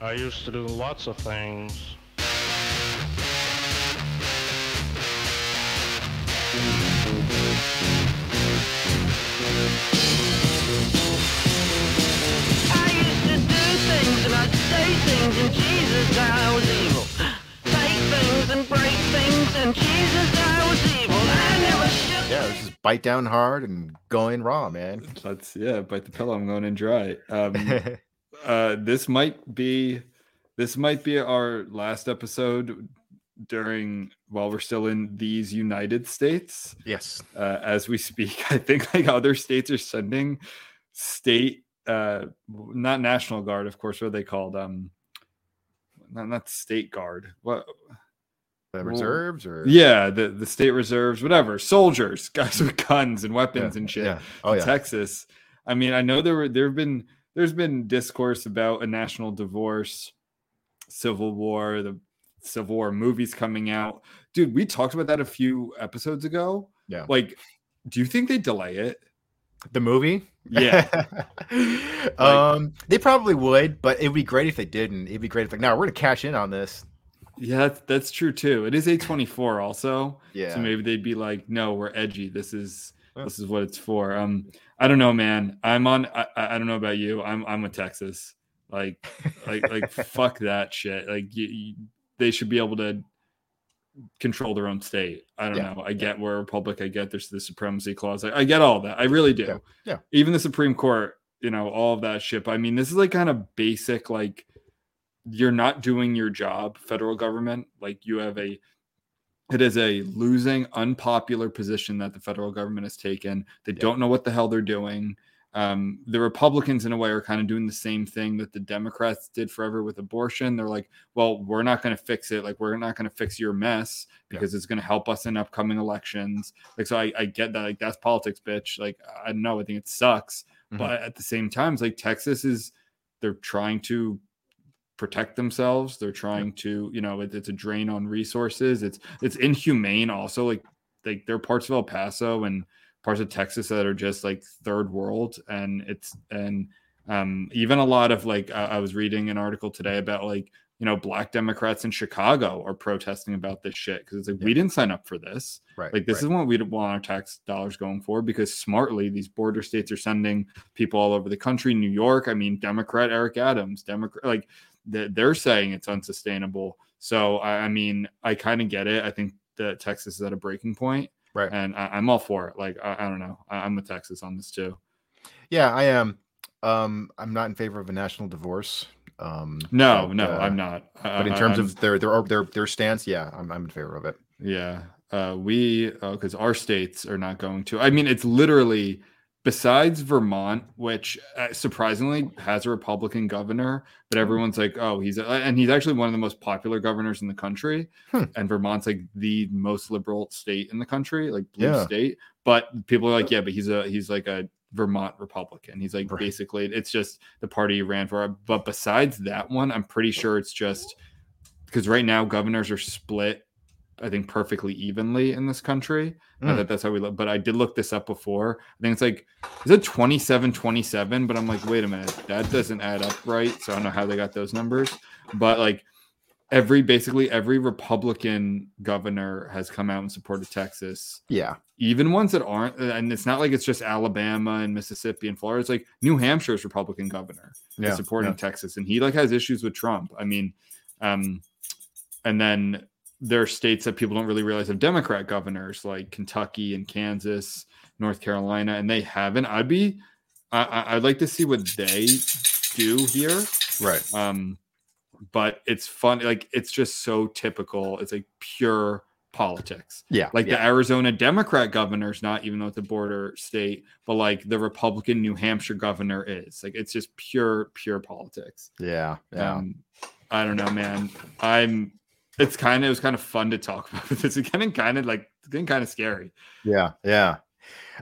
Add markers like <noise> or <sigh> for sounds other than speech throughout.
I used to do lots of things. I used to do things and I'd say things and Jesus I was evil. Take things and break things and Jesus I was evil. I never should. Yeah, this is bite down hard and going raw, man. Let's yeah, bite the pillow. I'm going in dry. Um, <laughs> uh, this might be this might be our last episode during while we're still in these United States. yes. uh, as we speak. <laughs> I think like other states are sending state, uh, not National Guard, of course. What are they called? Um, not, not state guard. What? The reserves or Yeah, the the state reserves, whatever. Soldiers, <laughs> guys with guns and weapons and shit. Yeah. Oh yeah. Texas. I mean, I know there were there have been there's been discourse about a national divorce, civil war, the civil war movies coming out. Dude, we talked about that a few episodes ago. Yeah. Like, do you think they delay it? The movie? Yeah. <laughs> um, they probably would, but it would be great if they didn't. It'd be great if like, no, we're gonna cash in on this. Yeah, that's, that's true too. It is A24 also. Yeah. So maybe they'd be like, no, we're edgy. This is Yeah. this is what it's for. Um, I don't know, man. I'm on I, I don't know about you. I'm I'm with Texas. Like like like <laughs> fuck that shit. Like you, you, they should be able to control their own state. I don't Yeah, know. I get we're a republic. I get there's the supremacy clause. I, I get all that. I really do. Yeah, yeah. Even the Supreme Court, you know, all of that shit. But I mean, this is like kind of basic. Like you're not doing your job, federal government. Like you have a it is a losing, unpopular position that the federal government has taken. They Yeah. don't know what the hell they're doing. Um, the Republicans, in a way, are kind of doing the same thing that the Democrats did forever with abortion. They're like, well, we're not going to fix it. Like, we're not going to fix your mess because it's going to help us in upcoming elections. Like, so I, I get that. Like, that's politics, bitch. Like, I don't know. I think it sucks. Mhm. But at the same time, it's like Texas is, they're trying to protect themselves. They're trying to, you know, it, it's a drain on resources. It's it's inhumane. Also, like like there are parts of El Paso and parts of Texas that are just like third world, and it's and um even a lot of like I, I was reading an article today about like you know black Democrats in Chicago are protesting about this shit because it's like we didn't sign up for this. Right. Like this right. is what we want our tax dollars going for because smartly these border states are sending people all over the country. New York, I mean, Democrat Eric Adams, Democrat, like they're, they're saying it's unsustainable. So I, I mean, I kind of get it. I think that Texas is at a breaking point, Right. and I, I'm all for it. Like I, I don't know, I, I'm with Texas on this too. Yeah, I am. Um, I'm not in favor of a national divorce. Um, No, but, no, uh, I'm not. But in terms I'm- of their their their their stance, yeah, I'm I'm in favor of it. Yeah. Uh, we, because our states are not going to. I mean, it's literally besides Vermont, which uh, surprisingly has a Republican governor, but everyone's like, oh, he's, a, and he's actually one of the most popular governors in the country. Hmm. And Vermont's like the most liberal state in the country, like blue Yeah. state. But people are like, yeah, but he's a, he's like a Vermont Republican. He's like, Right. basically, it's just the party he ran for. But besides that one, I'm pretty sure it's just because right now governors are split I think perfectly evenly in this country. Mm. that that's how we look, but I did look this up before. I think it's like is it 27 27, but I'm like, wait a minute, that doesn't add up right. So I don't know how they got those numbers. But like every basically every Republican governor has come out and supported Texas. Yeah, Even ones that aren't, and it's not like it's just Alabama and Mississippi and Florida. It's like New Hampshire's Republican governor yeah, is supporting yeah. Texas, and he like has issues with Trump. I mean, um, and then there are states that people don't really realize have Democrat governors like Kentucky and Kansas, North Carolina, and they haven't. I'd be, I, I'd like to see what they do here. right. Um, but it's fun. Like it's just so typical. It's like pure politics Yeah, like the Arizona Democrat governor's not, even though it's a border state, but like the Republican New Hampshire governor is. Like it's just pure, pure politics. yeah, yeah. Um, I don't know, man. I'm. It's kind of it was kind of fun to talk about this. It's getting kind of like it's getting kind of scary. Yeah, yeah.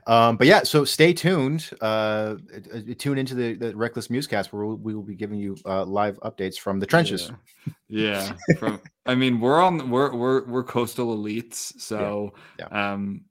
Um, but yeah, so stay tuned. Uh, uh, tune into the, the Reckless Musecast where we'll, we will be giving you uh, live updates from the trenches. Yeah. From I mean, we're on we're we're we're coastal elites, so Yeah, um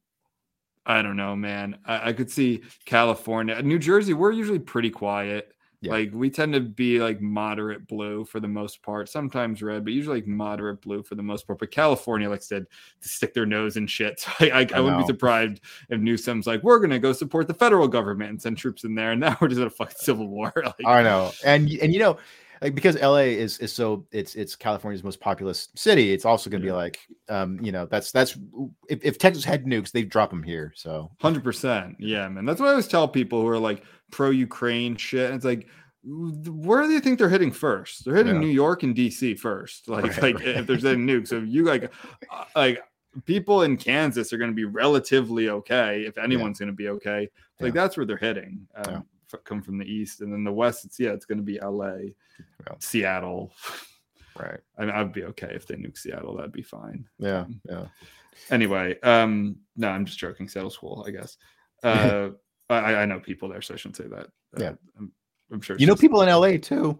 I don't know, man. I, I could see California, New Jersey. We're usually pretty quiet. Yeah. Like we tend to be like moderate blue for the most part, sometimes red, but usually like moderate blue for the most part. But California likes to, to stick their nose in shit. <laughs> So I, I, I, wouldn't be surprised if Newsom's like, we're gonna go support the federal government and send troops in there, and now <laughs> we're just in a fucking civil war. <laughs> like, I know, and and you know, like because LA is is so it's it's California's most populous city. It's also going to Yeah. be like, um, you know, that's that's if, if Texas had nukes, they'd drop them here. So Hundred percent, yeah, man. That's what I always tell people who are like pro Ukraine shit. And it's like, where do you think they're hitting first? They're hitting Yeah. New York and DC first. <laughs> Like, Right, like right. if there's any nukes, so you like, <laughs> uh, like people in Kansas are going to be relatively okay if anyone's going to be okay. Like Yeah. that's where they're hitting. Um, Yeah. f- Come from the east, and then the west. It's yeah, it's going to be L.A., Yeah. Seattle. right, <laughs> I mean, I'd be okay if they nuke Seattle. That'd be fine. yeah, Um, yeah. Anyway, um, no, I'm just joking. Seattle's cool, I guess. Uh, I, I know people there, so I shouldn't say that. Uh, Yeah. I'm, I'm sure. You know, just- people in LA too.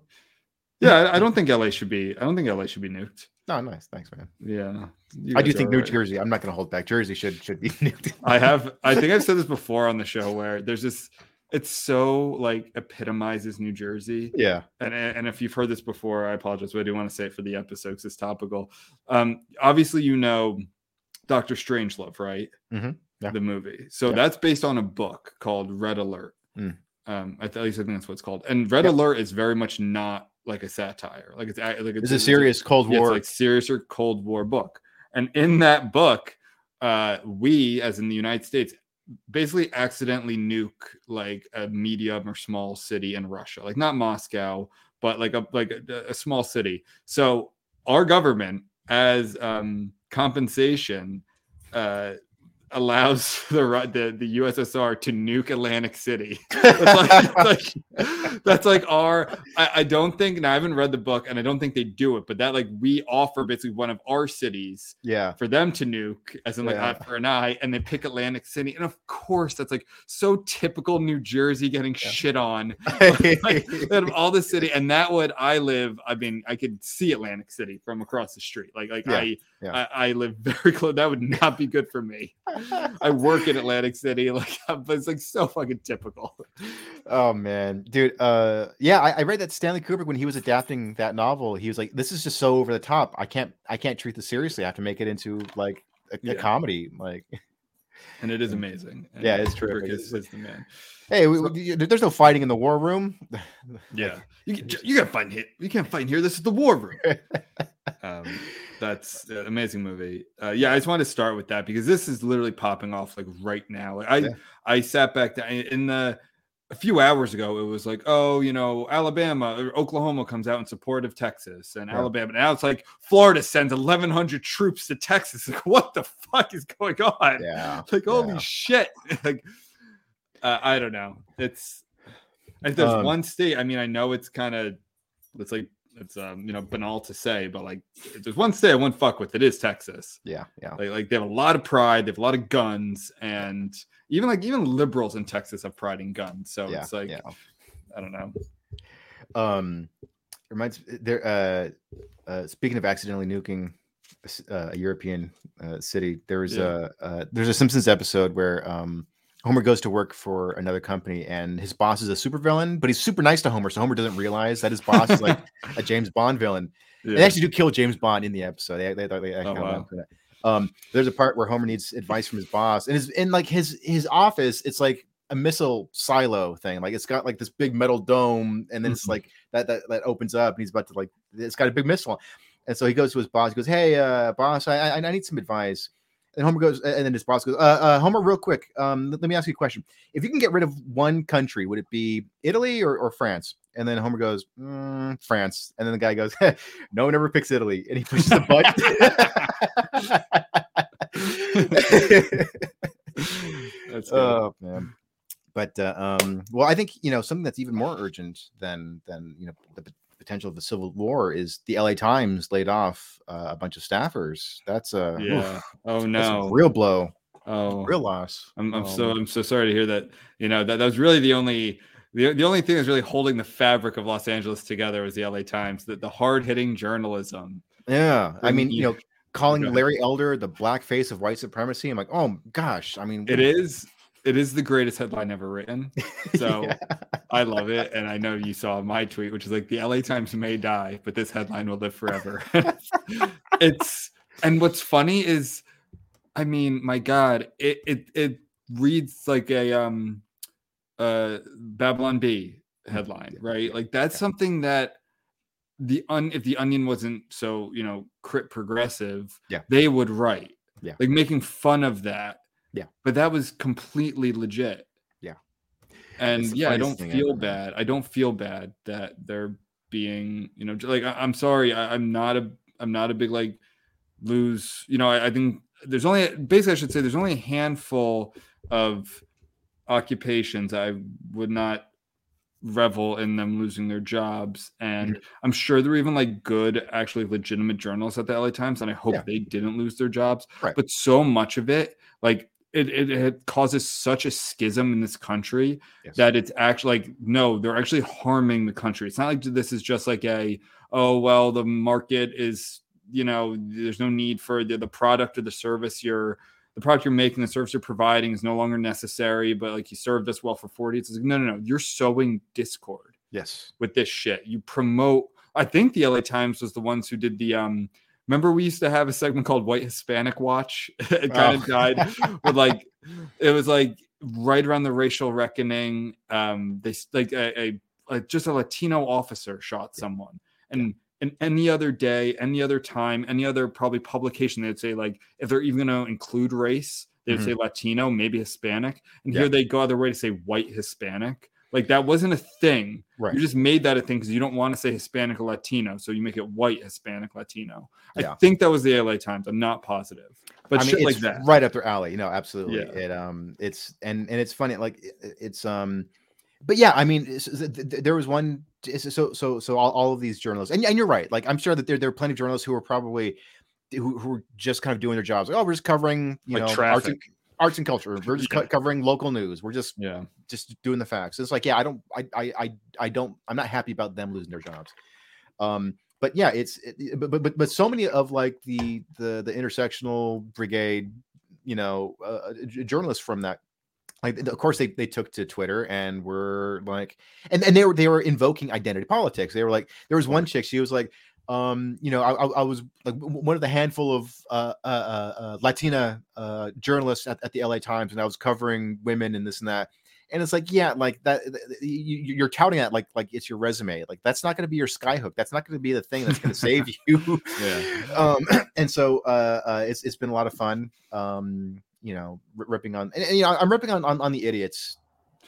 Yeah, I, I don't think LA should be. I don't think LA should be nuked. No, nice, thanks, man. Yeah, I do think New right. Jersey. I'm not going to hold back. Jersey should should be <laughs> nuked. I have. I think I've said this before on the show where there's this. It's so like epitomizes New Jersey. yeah, and and if you've heard this before, I apologize, but I do want to say it for the episode 'cause it's topical. Um, obviously, you know Doctor Strangelove, right? Mhm. Yeah. The movie. So Yeah. that's based on a book called Red Alert. Mm. Um, at least I think that's what it's called. And Red Yeah. Alert is very much not like a satire. Like it's a- like it's a serious Cold it's War. like serious or Cold War book. And in that book, uh, we, as in the United States, basically accidentally nuke like a medium or small city in Russia, like not Moscow, but like a like a, a small city. So our government, as um, compensation, uh, allows <laughs> the the the USSR to nuke Atlantic City. <laughs> That's like, like, that's like our. I, I don't think, and I haven't read the book, and I don't think they do it, but that like we offer basically one of our cities yeah, for them to nuke, as in like Yeah. for an eye, and they pick Atlantic City, and of course that's like so typical New Jersey getting shit on. <laughs> like, out of all the city, and that would I live. I mean, I could see Atlantic City from across the street. Like, like Yeah, I, yeah. I, I live <laughs> very close. That would not be good for me. I work in Atlantic City, <laughs> like, <laughs> but it's like so fucking typical. oh man, dude. Uh, yeah, I, I read that Stanley Kubrick when he was adapting that novel, he was like, "This is just so over the top. I can't, I can't treat this seriously. I have to make it into like a, a Yeah. comedy." Like, And it is amazing. And Yeah, it's terrific. Is, is the man. hey, we, we- there's no fighting in the war room. Yeah, you you gotta fight in here. You can't fight in here. This is the war room. um, that's an amazing movie. Uh, yeah, I just wanted to start with that because this is literally popping off like right now. Like, I Yeah. I sat back down in the a few hours ago. It was like, oh, you know, Alabama or Oklahoma comes out in support of Texas and Yeah. Alabama. Now it's like Florida sends 1,100 troops to Texas. <laughs> Like, what the fuck is going on? yeah, Like, holy yeah. shit! <laughs> like, uh, I don't know. It's if there's Um, one state. I mean, I know it's kind of it's like it's um you know banal to say, but like if there's one state I won't fuck with, it is Texas. yeah, yeah. Like, like they have a lot of pride, they have a lot of guns, and even like even liberals in Texas have pride in guns. So yeah, it's like yeah. I don't know. um reminds there uh uh speaking of accidentally nuking a uh, a european uh, city there was Yeah. a uh, there's a simpsons episode where um homer goes to work for another company and his boss is a supervillain but he's super nice to homer so homer doesn't realize that his boss is like a <laughs> james bond villain Yeah. they actually do kill james bond in the episode they, they, they, actually Oh, wow. um there's a part where homer needs advice from his boss and his in like his his office it's like a missile silo thing like it's got like this big metal dome and then it's Mhm. like that that that opens up and he's about to like it's got a big missile and so he goes to his boss he goes hey uh boss i i, I need some advice and homer goes and then his boss goes uh, uh homer real quick um let, let me ask you a question. If you can get rid of one country would it be italy or, or france? And then homer goes "Mm, france. And then the guy goes <laughs> no one ever picks italy. And he pushes the button. <laughs> That's good. oh man. But uh, um well i think you know something that's even more urgent than than you know the potential of the civil war is the la times laid off uh, a bunch of staffers that's a oof, yeah. Oh that's a no. real blow oh. real loss I'm, I'm so Um, I'm so sorry to hear that. You know that that was really the only the, the only thing that's really holding the fabric of Los Angeles together was the LA Times. That the hard hitting journalism. yeah i mean you- know calling larry elder the black face of white supremacy i'm like oh gosh i mean It is it is the greatest headline ever written. <laughs> So Yeah. I love it. And I know you saw my tweet, which is like the LA Times may die, but this headline will live forever. <laughs> it's and what's funny is I mean, my God, it it it reads like a um uh Babylon Bee headline, right? Like that's something that the un if the onion wasn't so you know crit progressive, Yeah. they would write. Yeah. Like making fun of that. Yeah. But that was completely legit. Yeah. And yeah, I don't feel ever. bad. I don't feel bad that they're being, you know, like I, I'm sorry. I, I'm not a I'm not a big like lose, you know, I, I think there's only basically I should say there's only a handful of occupations I would not revel in them losing their jobs. And Mm-hmm. I'm sure there are even like good, actually legitimate journalists at the LA Times, and I hope Yeah. they didn't lose their jobs. Right. But so much of it, like it, it, it causes such a schism in this country Yes. that it's actually like no, they're actually harming the country. It's not like this is just like a oh well, the market is you know there's no need for the, the product or the service you're the product you're making, the service you're providing is no longer necessary, but like you served us well for 40. It's like, no, no, no, you're sowing discord yes. with this shit. You promote, I think the LA Times was the ones who did the um remember we used to have a segment called White Hispanic Watch. <laughs> it kind of Oh. died with <laughs> like it was like right around the racial reckoning. Um they like a, a, a just a Latino officer shot someone. And and any other day, any other time, any other probably publication, they'd say like if they're even going to include race, they would say Latino, maybe Hispanic, and Yeah. here they go out their way to say white Hispanic. Like that wasn't a thing. Right. You just made that a thing because you don't want to say Hispanic or Latino, so you make it white Hispanic Latino. Yeah. I think that was the LA Times. I'm not positive, but I mean, shit like that. right up their alley. You know, absolutely. Yeah. It um, it's and and it's funny. Like it- it's um, but yeah, I mean, it's- th- th- there was one. So so so all, all of these journalists, and and you're right. Like I'm sure that there there are plenty of journalists who are probably who who are just kind of doing their jobs. Like, oh, we're just covering you Like know traffic. and, arts and culture. We're just co- covering local news. We're just Yeah. just doing the facts. It's like, yeah, I don't, I, I, I, I don't, I'm not happy about them losing their jobs. Um, but yeah, it's, it, but, but, but, so many of like the, the, the intersectional brigade, you know, uh, j- journalists from that, like, of course they, they took to Twitter and were like, and, and they were, they were invoking identity politics. They were like, there was one chick, she was like, um, you know, I, I, I was like one of the handful of uh, uh, uh, uh, Latina uh, journalists at, at the LA Times, and I was covering women and this and that. And it's like, yeah, like that. th- th- You, you're touting that like like it's your resume. Like that's not going to be your skyhook. That's not going to be the thing that's going <laughs> to save you. Yeah. <laughs> Um, <clears throat> and so uh, uh, it's it's been a lot of fun. Um, you know, ripping on, and, and, you know, I'm ripping on on, on the idiots.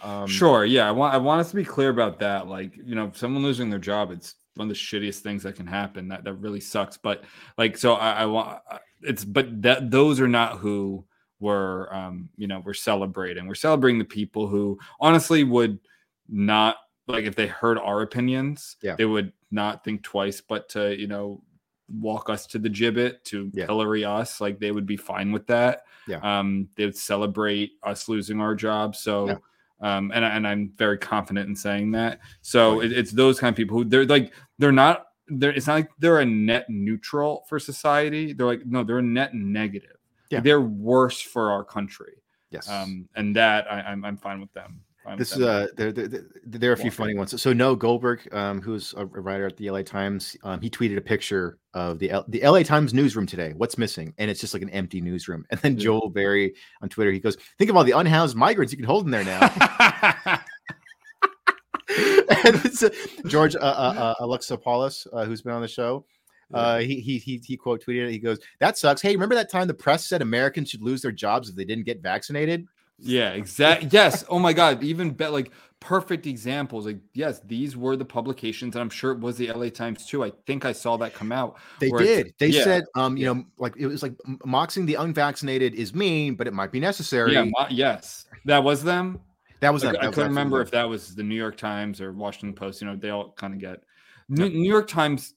Um, sure. Yeah. I want I want us to be clear about that. Like, you know, someone losing their job, it's one of the shittiest things that can happen. That that really sucks. But like, so I, I want it's but that those are not who we're um, you know, we're celebrating. We're celebrating the people who honestly would not like if they heard our opinions, Yeah. they would not think twice, but to, you know, walk us to the gibbet to Yeah. pillory us like they would be fine with that Yeah. um they would celebrate us losing our job so Yeah. Um and, and i'm very confident in saying that. So it, it's those kind of people who they're like they're not they're it's not like they're a net neutral for society. They're like no they're a net negative. Yeah. they're worse for our country. Yes. um and that I, I'm, I'm fine with them With This is uh, there, there, there, are a few funny ones. So no Goldberg, um, who's a writer at the LA Times, um, he tweeted a picture of the L- the LA Times newsroom today. What's missing? And it's just like an empty newsroom. And then Joel Berry on Twitter, he goes, "Think of all the unhoused migrants you can hold in there now." <laughs> and it's, uh, George uh, uh, uh, Alexa Paulus, uh, who's been on the show, uh, he, he he he quote tweeted it. He goes, "That sucks. Hey, remember that time the press said Americans should lose their jobs if they didn't get vaccinated?" Yeah, exactly. Yes. Oh my God. Even bet like perfect examples. Like, yes, these were the publications, and I'm sure it was the LA Times too. I think I saw that come out. They did. They yeah, said, um, you yeah. know, like it was like moxing the unvaccinated is mean, but it might be necessary. Yeah. mo- yes, that was them. that was I. I That was couldn't remember if that was the New York Times or Washington Post. You know, they all kind of get. New, New York Times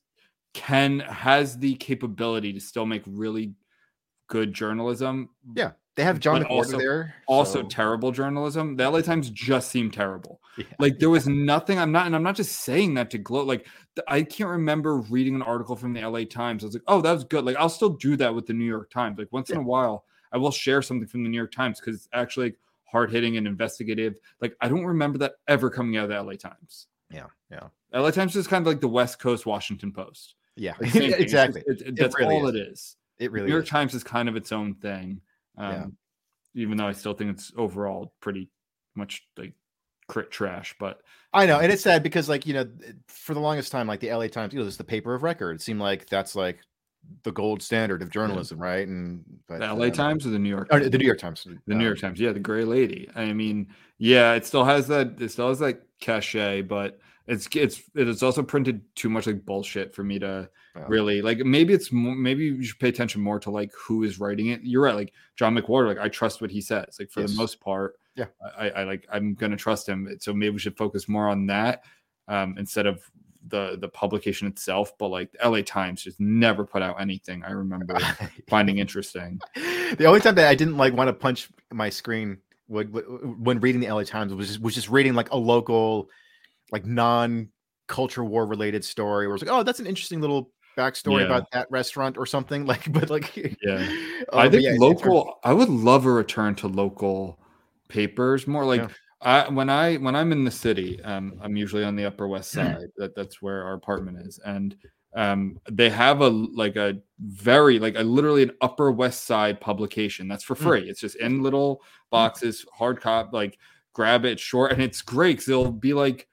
can has the capability to still make really good journalism. Yeah, they have John also- there. Also so- terrible journalism. The LA Times just seemed terrible. Yeah. Like there was nothing. I'm not, and I'm not just saying that to gloat. Like I can't remember reading an article from the LA Times. I was like, oh, that was good. Like I'll still do that with the New York Times. Like once in a while, I will share something from the New York Times because it's actually like, hard hitting and investigative. Like I don't remember that ever coming out of the LA Times. Yeah, yeah, LA Times is kind of like the West Coast Washington Post. yeah. Like, <laughs> thing. It's exactly. it- it- that's really all is. it is. It really New York is. Times is kind of its own thing. Um, Yeah. Even though I still think it's overall pretty much like crit trash, but I know, and it's sad because, like, you know, for the longest time, like the LA Times, you know, this is the paper of record. It seemed like that's like the gold standard of journalism, right? And but the LA um, Times or the New York or Times? the New York Times, The New um, York Times, yeah, the Gray Lady. I mean, yeah, it still has that. It still has that cachet, but it's it's it's also printed too much like bullshit for me to Yeah. really like. Maybe it's maybe you should pay attention more to like who is writing it. You're right, like John McWhorter. Like I trust what he says. Like for Yes. the most part, Yeah. I, I like I'm gonna trust him. So maybe we should focus more on that um, instead of the the publication itself. But like the LA Times just never put out anything. I remember <laughs> finding interesting. the only time that I didn't like want to punch my screen would, would when reading the LA Times was just, was just reading like a local, like non culture war related story where it's like, oh, that's an interesting little backstory Yeah. about that restaurant or something. <laughs> Like, but like, Yeah. uh, <laughs> I think yeah, terms- local. I would love a return to local papers more. Like Yeah. I when I when I'm in the city, um, I'm usually on the Upper West Mm-hmm. Side. that that's where our apartment is, and um, they have a like a very like a literally an Upper West Side publication that's for Mm. free. It's just in little boxes, hard cop. Like grab it, short, and it's great because it'll be like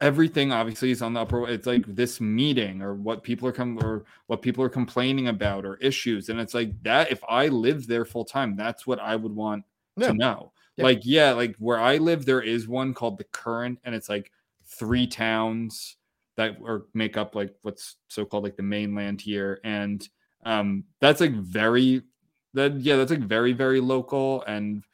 everything obviously is on the upper it's like this meeting or what people are com- or what people are complaining about or issues and it's like that if i lived there full time that's what i would want Yeah. to know Yeah. like yeah like where i live there is one called the current and it's like three towns that or make up like what's so called like the mainland here and um that's like very that yeah that's like very very local and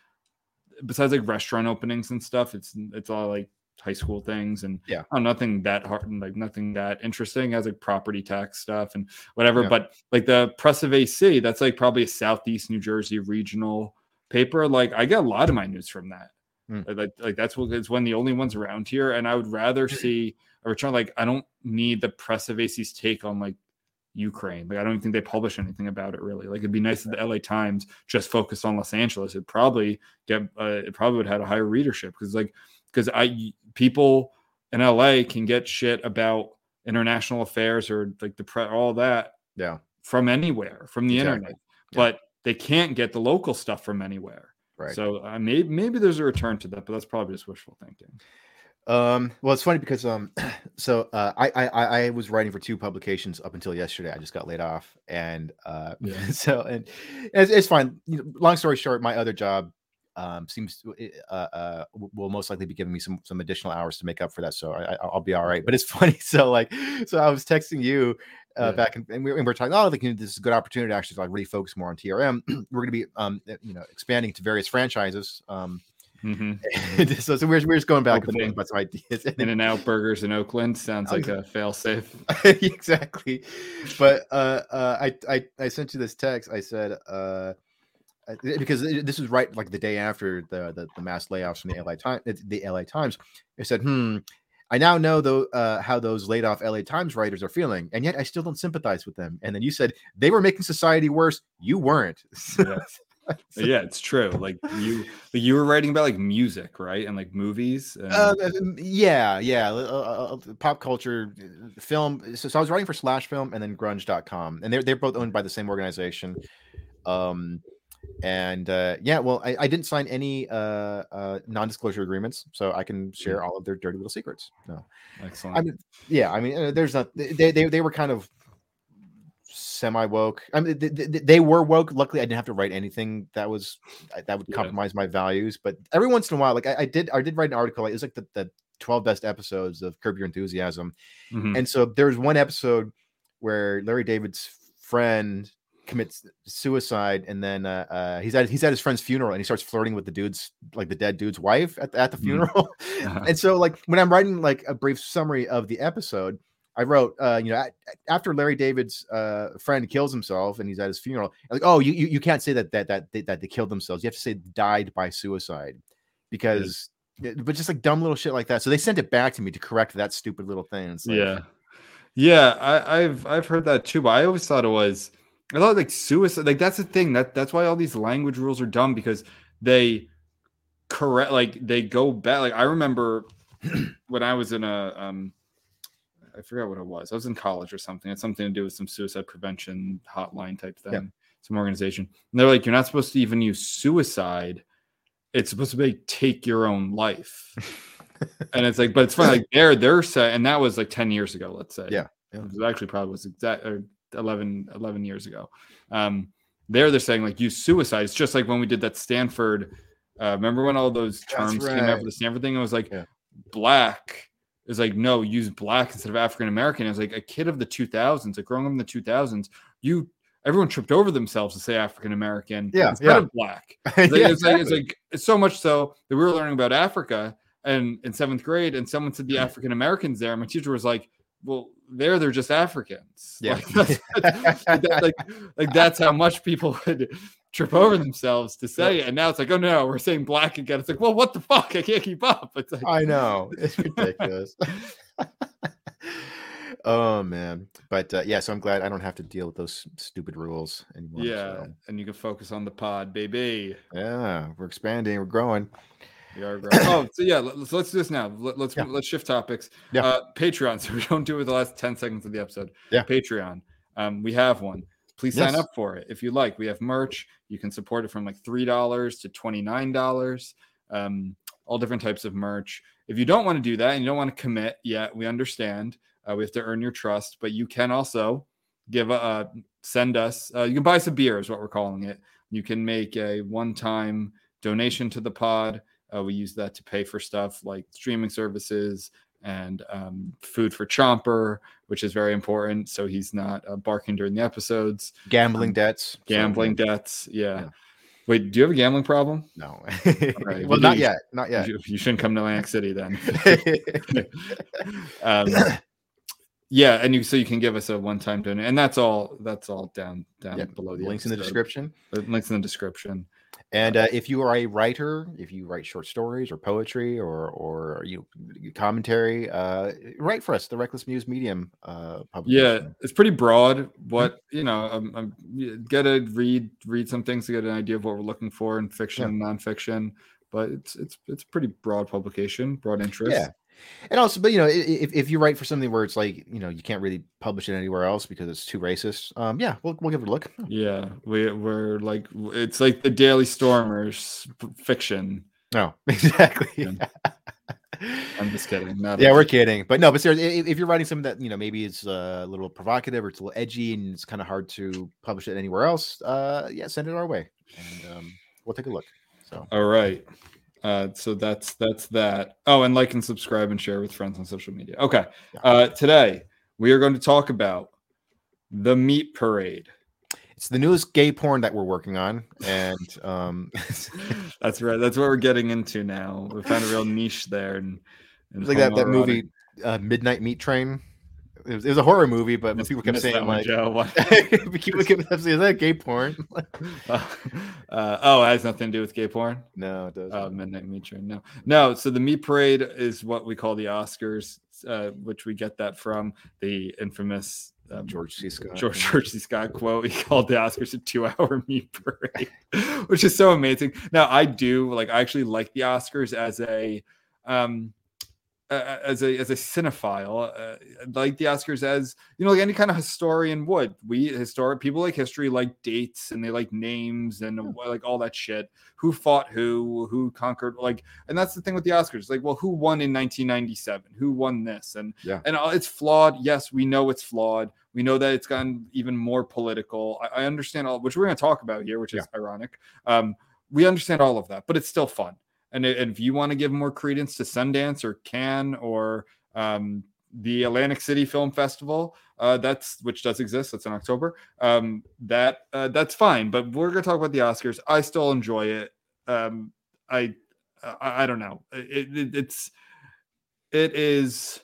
besides like restaurant openings and stuff it's it's all like high school things and Yeah. oh, nothing that hard and like nothing that interesting as like property tax stuff and whatever Yeah. but like the press of ac that's like probably a southeast new jersey regional paper like i get a lot of my news from that Hmm. like, like, like that's what it's one of the only ones around here and i would rather see a return like i don't need the press of ac's take on like Ukraine. Like I don't even think they publish anything about it really. Like it'd be nice if the LA Times just focused on Los Angeles. It probably get uh, it probably would have had a higher readership because like because I people in LA can get shit about international affairs or like the pre all that yeah, from anywhere from the Exactly. internet, Yeah. but they can't get the local stuff from anywhere. right. So uh, maybe maybe there's a return to that, but that's probably just wishful thinking. Um, well, it's funny because um, <clears throat> so uh, I, I I was writing for two publications up until yesterday. I just got laid off, and uh, Yeah. <laughs> so and it's, it's fine. You know, long story short, my other job um seems to, uh, uh will most likely be giving me some some additional hours to make up for that. So I, I- I'll be all right. But it's <laughs> funny. So like, so I was texting you. Uh, Yeah. back in, and we, and we're talking. Oh, like, you know, this is a good opportunity to actually like really focus more on TRM. <clears throat> we're going to be, um, you know, expanding to various franchises. Um, hmm <laughs> so, so we're, we're just going back and forth about some ideas. <laughs> In and out burgers in Oakland sounds like a fail safe. exactly but uh, uh I, I i sent you this text i said uh because this was right like the day after the the, the mass layoffs from the LA Times the LA Times it said hmm I now know though uh, how those laid off LA Times writers are feeling and yet I still don't sympathize with them and then you said they were making society worse you weren't <laughs> Yeah. yeah, it's true. Like you, you were writing about like music, right, and like movies. And, Uh, yeah, yeah. uh, uh, uh, pop culture, uh, film. So, so I was writing for Slash Film and then Grunge.com, and they're they're both owned by the same organization. Um, and uh, yeah, well, I, I didn't sign any uh, uh, non-disclosure agreements, so I can share all of their dirty little secrets. No, excellent. I mean, yeah, I mean, uh, there's not. They they they were kind of semi woke. I mean, they, they, they were woke. Luckily, I didn't have to write anything that was uh, that would Yeah. compromise my values. But every once in a while, like I, I did, I did write an article. Like, it was like the, the 12 best episodes of Curb Your Enthusiasm, Mhm. and so there was one episode where Larry David's friend commits suicide, and then uh, uh, he's at he's at his friend's funeral, and he starts flirting with the dude's like the dead dude's wife at the, at the Mhm. funeral. <laughs> Uh-huh. and so like when I'm writing like a brief summary of the episode, I wrote, uh, you know, after Larry David's uh, friend kills himself and he's at his funeral, like, oh, you, you you can't say that that that they, that they killed themselves. You have to say died by suicide, because, but just like dumb little shit like that. So they sent it back to me to correct that stupid little thing. Like, yeah, yeah. I, I've I've heard that too, but I always thought it was. I thought like suicide. Like that's the thing. That that's why all these language rules are dumb because they correct like they go back like i remember <clears throat> when i was in a um i forgot what it was i was in college or something it's something to do with some suicide prevention hotline type thing Yeah. some organization and they're like you're not supposed to even use suicide it's supposed to be take your own life <laughs> and it's like but it's funny like they're they're saying and that was like 10 years ago let's say Yeah, yeah. it was actually probably was exact or 11 11 years ago um there they're saying like use suicide it's just like when we did that stanford uh remember when all those terms came out right. for the stanford thing it was like Yeah. black is like no use black instead of african american it was like a kid of the 2000s like growing up in the 2000s you everyone tripped over themselves to say african american Yeah, instead yeah. of black it's like, Yeah, it's, like, it's like it's so much so that we were learning about Africa and in seventh grade, and someone said the African Americans there. and My teacher was like, "Well, there they're just Africans." Yeah. Like, that's, like, that- like, like that's how much people would trip over themselves to say it. And now it's like, oh no, we're saying black again. It's like, well, what the fuck? I can't keep up. It's like, I know it's ridiculous. <laughs> <laughs> oh man, but uh, yeah, so I'm glad I don't have to deal with those stupid rules anymore. yeah, so, and you can focus on the pod, baby. yeah, we're expanding, we're growing. We are growing. oh, so yeah, let's let's do this now. Let, us Yeah. let's shift topics. Yeah. Uh, Patreon. <laughs> So we don't do it with the last ten seconds of the episode. Yeah. Patreon. Um, we have one. Please sign up for it if you like. We have merch. You can support it from like three dollars to twenty nine dollars. Um, all different types of merch. If you don't want to do that and you don't want to commit yet, we understand. Uh, we have to earn your trust, but you can also give a uh, send us. Uh, you can buy some beer, is what we're calling it. You can make a one time donation to the pod. Uh, we use that to pay for stuff like streaming services and um, food for Chomper, which is very important. So he's not uh, barking during the episodes. Gambling debts, so, Gambling debts. Yeah. Yeah. Wait, do you have a gambling problem? no. <laughs> right, well, we not yet, not yet. You, you shouldn't come to Atlantic City then. <laughs> um, yeah, and you so you can give us a one-time donation, and that's all. That's all down down Yeah, below the Links in the description. Links in the description. And uh, if you are a writer, if you write short stories or poetry or or you commentary, uh, write for us, the Reckless Muse Medium uh, Yeah, it's pretty broad. What you know, um, um, y- get to read read some things to get an idea of what we're looking for in fiction Yeah. and nonfiction. But it's it's it's a pretty broad publication, broad interest. Yeah. And also, but you know, if, if you write for something where it's like, you know, you can't really publish it anywhere else because it's too racist, um, yeah, we'll, we'll give it a look. <laughs> yeah. We we're like it's like the Daily Stormers fiction. No, <laughs> exactly. <laughs> I'm just kidding. Not yeah, we're kidding, but no, but seriously, if, you're writing something that you know maybe is uh, a little provocative or it's a little edgy and it's kind of hard to publish it anywhere else, uh, yeah, send it our way, and um, we'll take a look. So All right. Uh, so that's that's that. Oh, and like and subscribe and share with friends on social media. Okay. Uh, today we are going to talk about the meat parade. it's the newest gay porn that we're working on, and <laughs> um, <laughs> That's right. That's what we're getting into now. We found a real niche there, and, and it's like that that movie, uh, Midnight Meat Train. It was, it was a horror movie, but people kept saying that one, like. <laughs> People kept saying, "Is that gay porn?" <laughs> <laughs> uh, oh, it has nothing to do with gay porn. no, it doesn't. Uh, Midnight Meat Train. No, no. So the meat parade is what we call the Oscars, uh, which we get that from the infamous um, George C. Scott. George, George C. Scott quote. He called the Oscars a two-hour meat parade, which is so amazing. Now I do like. I actually like the Oscars as a, um, uh, as a as a cinephile. Uh, like the Oscars as you know, like any kind of historian would. We historic people like history, like dates, and they like names and uh, like all that shit. Who fought who? Who conquered? Like, and that's the thing with the Oscars. Like, well, who won in 1997? Who won this? And Yeah. and uh, it's flawed. Yes, we know it's flawed. We know that it's gotten even more political. I, I understand all, which we're going to talk about here, which is ironic. Um, we understand all of that, but it's still fun. And, if you want to give more credence to Sundance or Cannes or um, the Atlantic City Film Festival, uh, that's which does exist. That's in October. Um, that uh, that's fine. But we're going to talk about the Oscars. I still enjoy it. Um, I, I I don't know. It, it, it's it is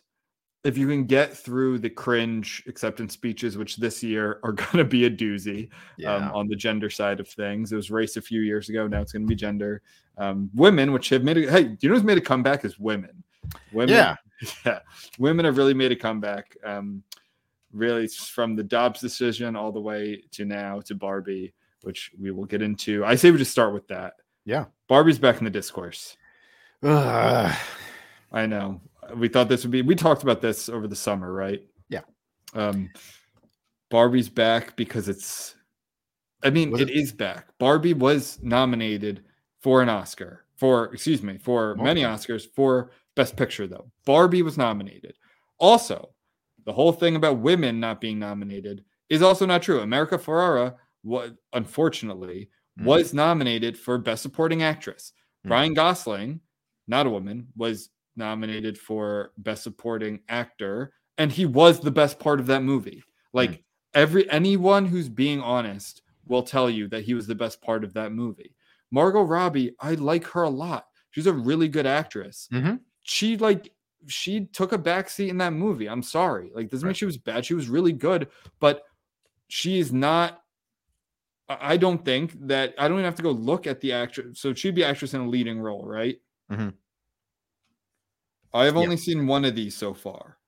if you can get through the cringe acceptance speeches, which this year are <laughs> going to be a doozy yeah. um, on the gender side of things. It was race a few years ago. Now it's going to be gender. Um, women, which have made a, hey, do you know who's made a comeback? Is women. Women, Yeah. <laughs> yeah, women have really made a comeback. Um, really, from the Dobbs decision all the way to now to Barbie, which we will get into. I say we just start with that. Yeah. Barbie's back in the discourse. I know. We thought this would be. We talked about this over the summer, right? Yeah. Um, Barbie's back because it's. I mean, it it- is back. Barbie was nominated for an Oscar for, excuse me, for many Oscars for Best Picture, though. Barbie was nominated. Also, the whole thing about women not being nominated is also not true. America Ferrera, was unfortunately, Mm. was nominated for Best Supporting Actress. Mm. Ryan Gosling, not a woman, was nominated for Best Supporting Actor, and he was the best part of that movie. Like Mm. every anyone who's being honest will tell you that he was the best part of that movie. Margot Robbie, I like her a lot. She's a really good actress. Mhm. She like she took a backseat in that movie. I'm sorry. Like doesn't mean she was bad. She was really good, but she is not I don't think that I don't even have to go look at the actress. So she'd be actress in a leading role, right? Mhm. I have Yeah. only seen one of these so far.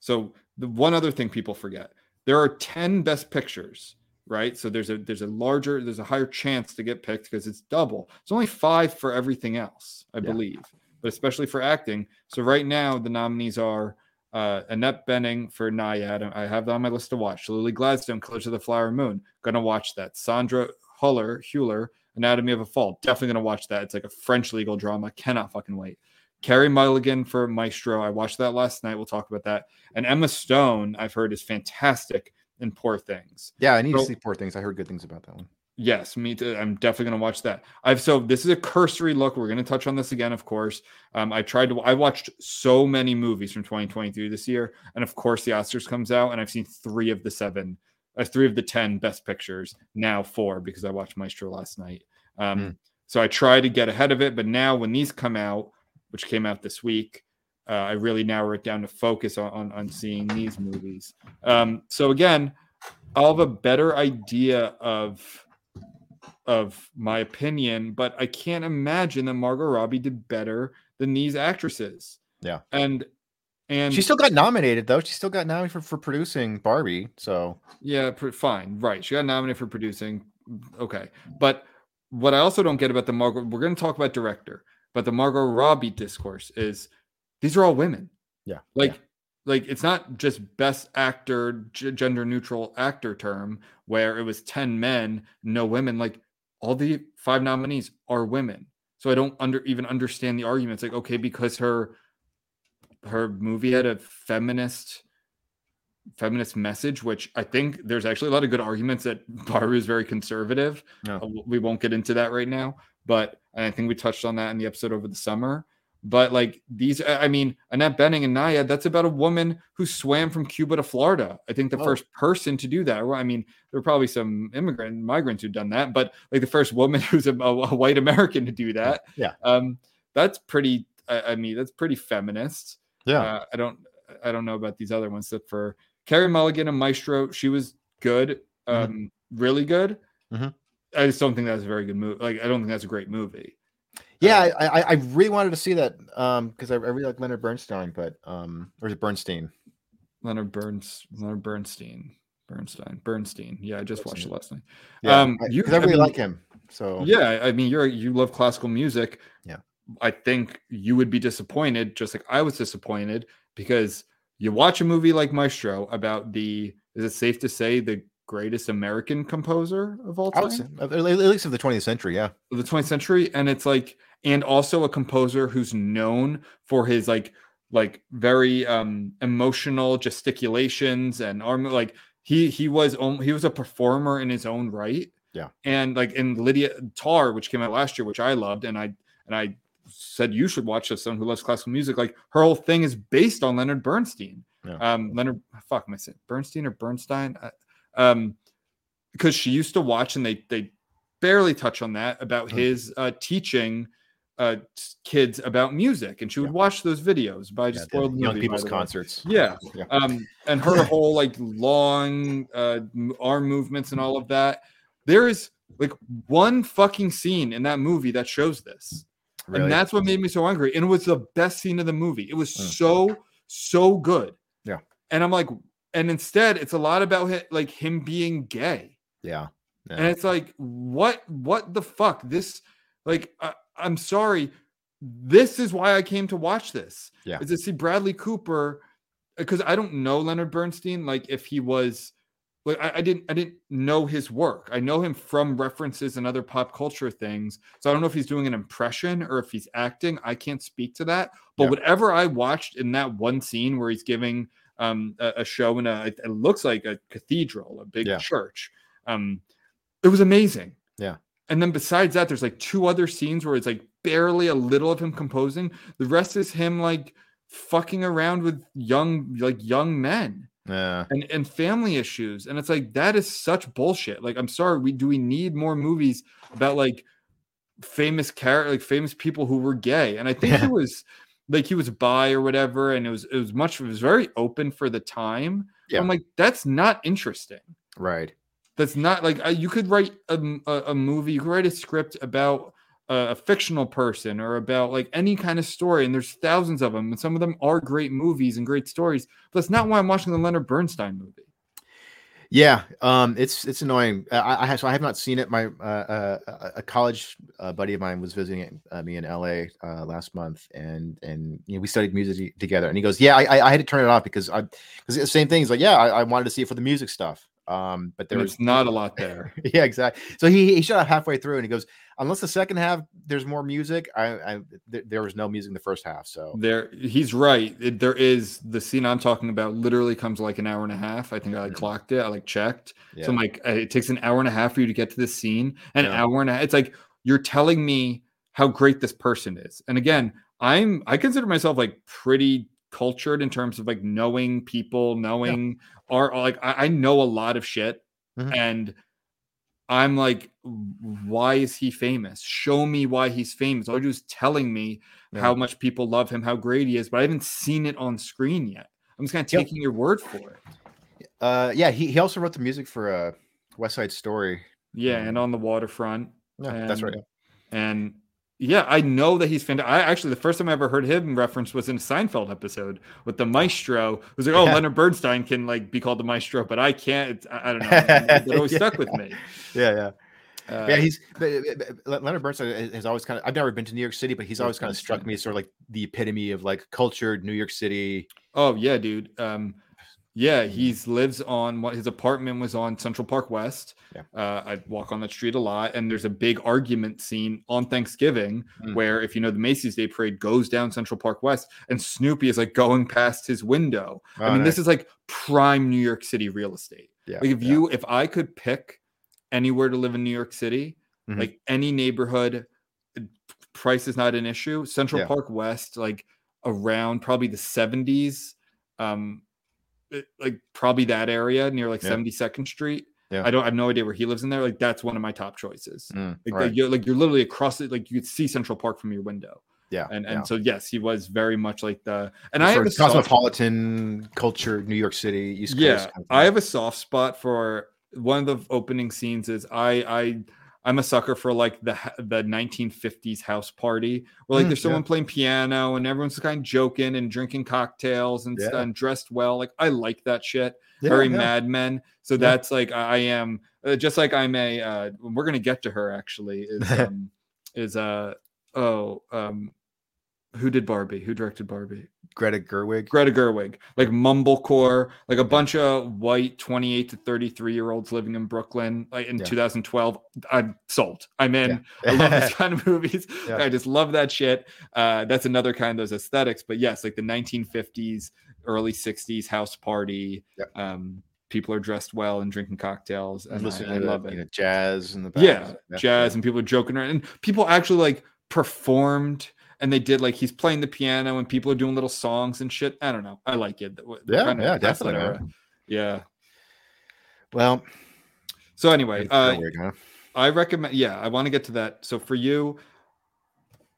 So the one other thing people forget: there are ten best pictures, right? So there's a there's a larger there's a higher chance to get picked because it's double. It's only five for everything else, I Yeah. believe, but especially for acting. So right now the nominees are uh, Annette Bening for Nyad. I have that on my list to watch. Lily Gladstone, Killers of the Flower Moon. Gonna watch that. Sandra Huller, Hewler, Anatomy of a Fall. Definitely gonna watch that. It's like a French legal drama. Cannot fucking wait. Carey Mulligan for Maestro. I watched that last night. We'll talk about that. And Emma Stone, I've heard, is fantastic in Poor Things. Yeah, I need So- to see Poor Things. I heard good things about that one. Yes, me too. I'm definitely going to watch that. I've so this is a cursory look. We're going to touch on this again, of course. Um, I tried to. I watched so many movies from 2023 this year, and of course, the Oscars comes out, and I've seen three of the seven, uh, three of the ten best pictures. Now four because I watched Maestro last night. Um, Mm. So I try to get ahead of it, but now when these come out, which came out this week, uh, I really narrow it down to focus on on, on seeing these movies. Um, so again, I'll have a better idea of of my opinion, but I can't imagine that Margot Robbie did better than these actresses. Yeah. And and She still got nominated though. She still got nominated for, for producing Barbie. So yeah, pr- fine, right. She got nominated for producing. Okay, but what I also don't get about the Margot, we're going to talk about director, but the Margot Robbie discourse is these are all women. Yeah, like yeah. like it's not just best actor g- gender neutral actor term where it was 10 men no women like all the five nominees are women so i don't under even understand the arguments like okay because her her movie had a feminist feminist message which i think there's actually a lot of good arguments that <laughs> barbie is very conservative Yeah. Uh, we won't get into that right now but and i think we touched on that in the episode over the summer but like these, I mean, Annette Bening and Nyad, that's about a woman who swam from Cuba to Florida. I think the Oh. first person to do that. Well, I mean, there were probably some immigrant migrants who've done that, but like the first woman <laughs> who's a, a white American to do that. Yeah. Um, that's pretty. I, I mean, that's pretty feminist. yeah, Uh, I don't. I don't know about these other ones. That for Carey Mulligan and Maestro, she was good, Mhm. um, really good. Mhm. I just don't think that's a very good movie. Like, I don't think that's a great movie. yeah. uh, I, I I really wanted to see that um because I, I really like Leonard Bernstein, but um or is it Bernstein? Leonard Burns, Leonard Bernstein, Bernstein, Bernstein. Yeah, I just watched it last night. Yeah, Um, I, you- I I really mean- like him. So Yeah, I mean, you're you love classical music. Yeah. I think you would be disappointed, just like I was disappointed, because you watch a movie like Maestro about the. Is it safe to say the greatest American composer of all time? say, at least of the 20th century. Yeah, the 20th century and it's like and also a composer who's known for his like like very um emotional gesticulations and arm like he he was he was a performer in his own right Yeah. and like in lydia tar which came out last year which i loved and i and i said you should watch this someone who loves classical music like her whole thing is based on leonard bernstein Yeah. um leonard fuck am i saying bernstein or bernstein um because she used to watch and they they barely touch on that about Mm. his uh, teaching uh, kids about music, and she would Yeah. watch those videos. by yeah just spoiled the young movie, people's concerts. Yeah. <laughs> yeah. Um, and her <laughs> whole like long uh, arm movements and all of that. There is like one fucking scene in that movie that shows this, Really? and that's what made me so angry. And it was the best scene of the movie. It was Mm. so so good. Yeah. And I'm like, and instead, it's a lot about hi- like him being gay yeah. and it's like what what the fuck this Like, I, I'm sorry. This is why I came to watch this. Yeah. Is to see Bradley Cooper because I don't know Leonard Bernstein. Like, if he was like I, I didn't I didn't know his work. I know him from references and other pop culture things. So I don't know if he's doing an impression or if he's acting. I can't speak to that. But Yeah. whatever I watched in that one scene where he's giving um a, a show in a it looks like a cathedral, a big Yeah. church. Um it was amazing. Yeah. And then besides that, there's like two other scenes where it's like barely a little of him composing. The rest is him like fucking around with young like young men Yeah. and and family issues and it's like that is such bullshit like i'm sorry we do we need more movies about like famous character like famous people who were gay and i think Yeah. was like he was bi or whatever and it was it was much it was very open for the time Yeah. i'm like that's not interesting Right. that's not like you could write a movie you could write a script about a, a fictional person or about like any kind of story and there's thousands of them and some of them are great movies and great stories but that's not why i'm watching the leonard bernstein movie Yeah, um, it's it's annoying. Uh, I, I have so I have not seen it. My uh, uh, a- college uh, buddy of mine was visiting uh, me in L.A. Uh, last month, and and you know we studied music together. And he goes, "Yeah, I, I- had to turn it off because I because the same thing. He's like, yeah, I, I wanted to see it for the music stuff. Um, but there There was was not a lot there. <laughs> yeah, exactly. So he he shut off halfway through, and he goes, unless the second half there's more music, I, I th- there was no music in the first half. So There, he's right. It- there is the scene I'm talking about. Literally comes like an hour and a half. I think I like Mhm. clocked it. I like checked. yeah, So I'm like, uh, it takes an hour and a half for you to get to this scene. An Yeah. hour and a half. It's like you're telling me how great this person is. And again, I'm I consider myself like pretty cultured in terms of like knowing people, knowing art. Like I, I know a lot of shit, Mhm. and I'm like, why is he famous? Show me why he's famous. All you do is telling me Yeah. how much people love him, how great he is, but I haven't seen it on screen yet. I'm just kind of Yep. taking your word for it. uh, yeah. He he also wrote the music for uh, West Side Story. Yeah, and on the waterfront. Yeah, that's right. And- And yeah, I know that he's fantastic. I actually the first time I ever heard him referenced was in a Seinfeld episode with the maestro. It was like, oh, Yeah. Leonard Bernstein can like be called the maestro, but I can't. It's, I, I don't know. <laughs> It always Yeah. stuck with me. Yeah, yeah. Uh, yeah, he's Leonard Bernstein has- always kind of. I've never been to New York City, but he's always kind of struck me as sort of like the epitome of like cultured New York City. Oh yeah, dude. Um, yeah, he's lives on what his apartment was on Central Park West. Yeah. Uh, I walk on that street a lot, and there's a big argument scene on Thanksgiving Mm. where, if you know, the Macy's Day Parade goes down Central Park West, and Snoopy is like going past his window. I Oh, mean, nice. this is like prime New York City real estate. yeah, Like, if yeah. you, if I could pick anywhere to live in New York City, Mhm. like any neighborhood, price is not an issue. Central Yeah. Park West, like around probably the 70s, um, it- like probably that area near like Yeah. 72nd Street. Yeah. I don't I have no idea where he lives in there. Like that's one of my top choices. Mm, Like, right. like, you're like you're literally across it, like you could see Central Park from your window. yeah, And and yeah. so yes, he was very much like the and The I have a of soft- cosmopolitan culture, New York City, East Coast. yeah kind of i have a soft spot for one of the opening scenes is i i i'm a sucker for like the the 1950s house party where like Mm, there's yeah. someone playing piano and everyone's kind of joking and drinking cocktails and, Yeah. and dressed well like i like that shit Yeah, very yeah. mad men so Yeah. that's like i I am uh, just like i'm a uh we're gonna get to her actually is <laughs> um is uh oh um who did barbie who directed barbie Greta Gerwig. Greta Gerwig, like mumblecore, like a bunch of white 28 to 33 year olds living in Brooklyn, like in Yeah. 2012. I'm sold. I'm in. Yeah. I love these <laughs> kind of movies. Yeah. I just love that shit. Uh, that's another kind of those aesthetics. But yes, like the 1950s, early 60s house party. Yeah. Um, people are dressed well and drinking cocktails, and I, listening I to love the, it you know, jazz in the back. yeah, jazz and people are joking around and people actually like performed and they did like he's playing the piano and people are doing little songs and shit. I don't know. I like it. Yeah, kinda- yeah, definitely, era. yeah. Well, so anyway uh Gerwig, huh? i recommend yeah i want to get to that. So for you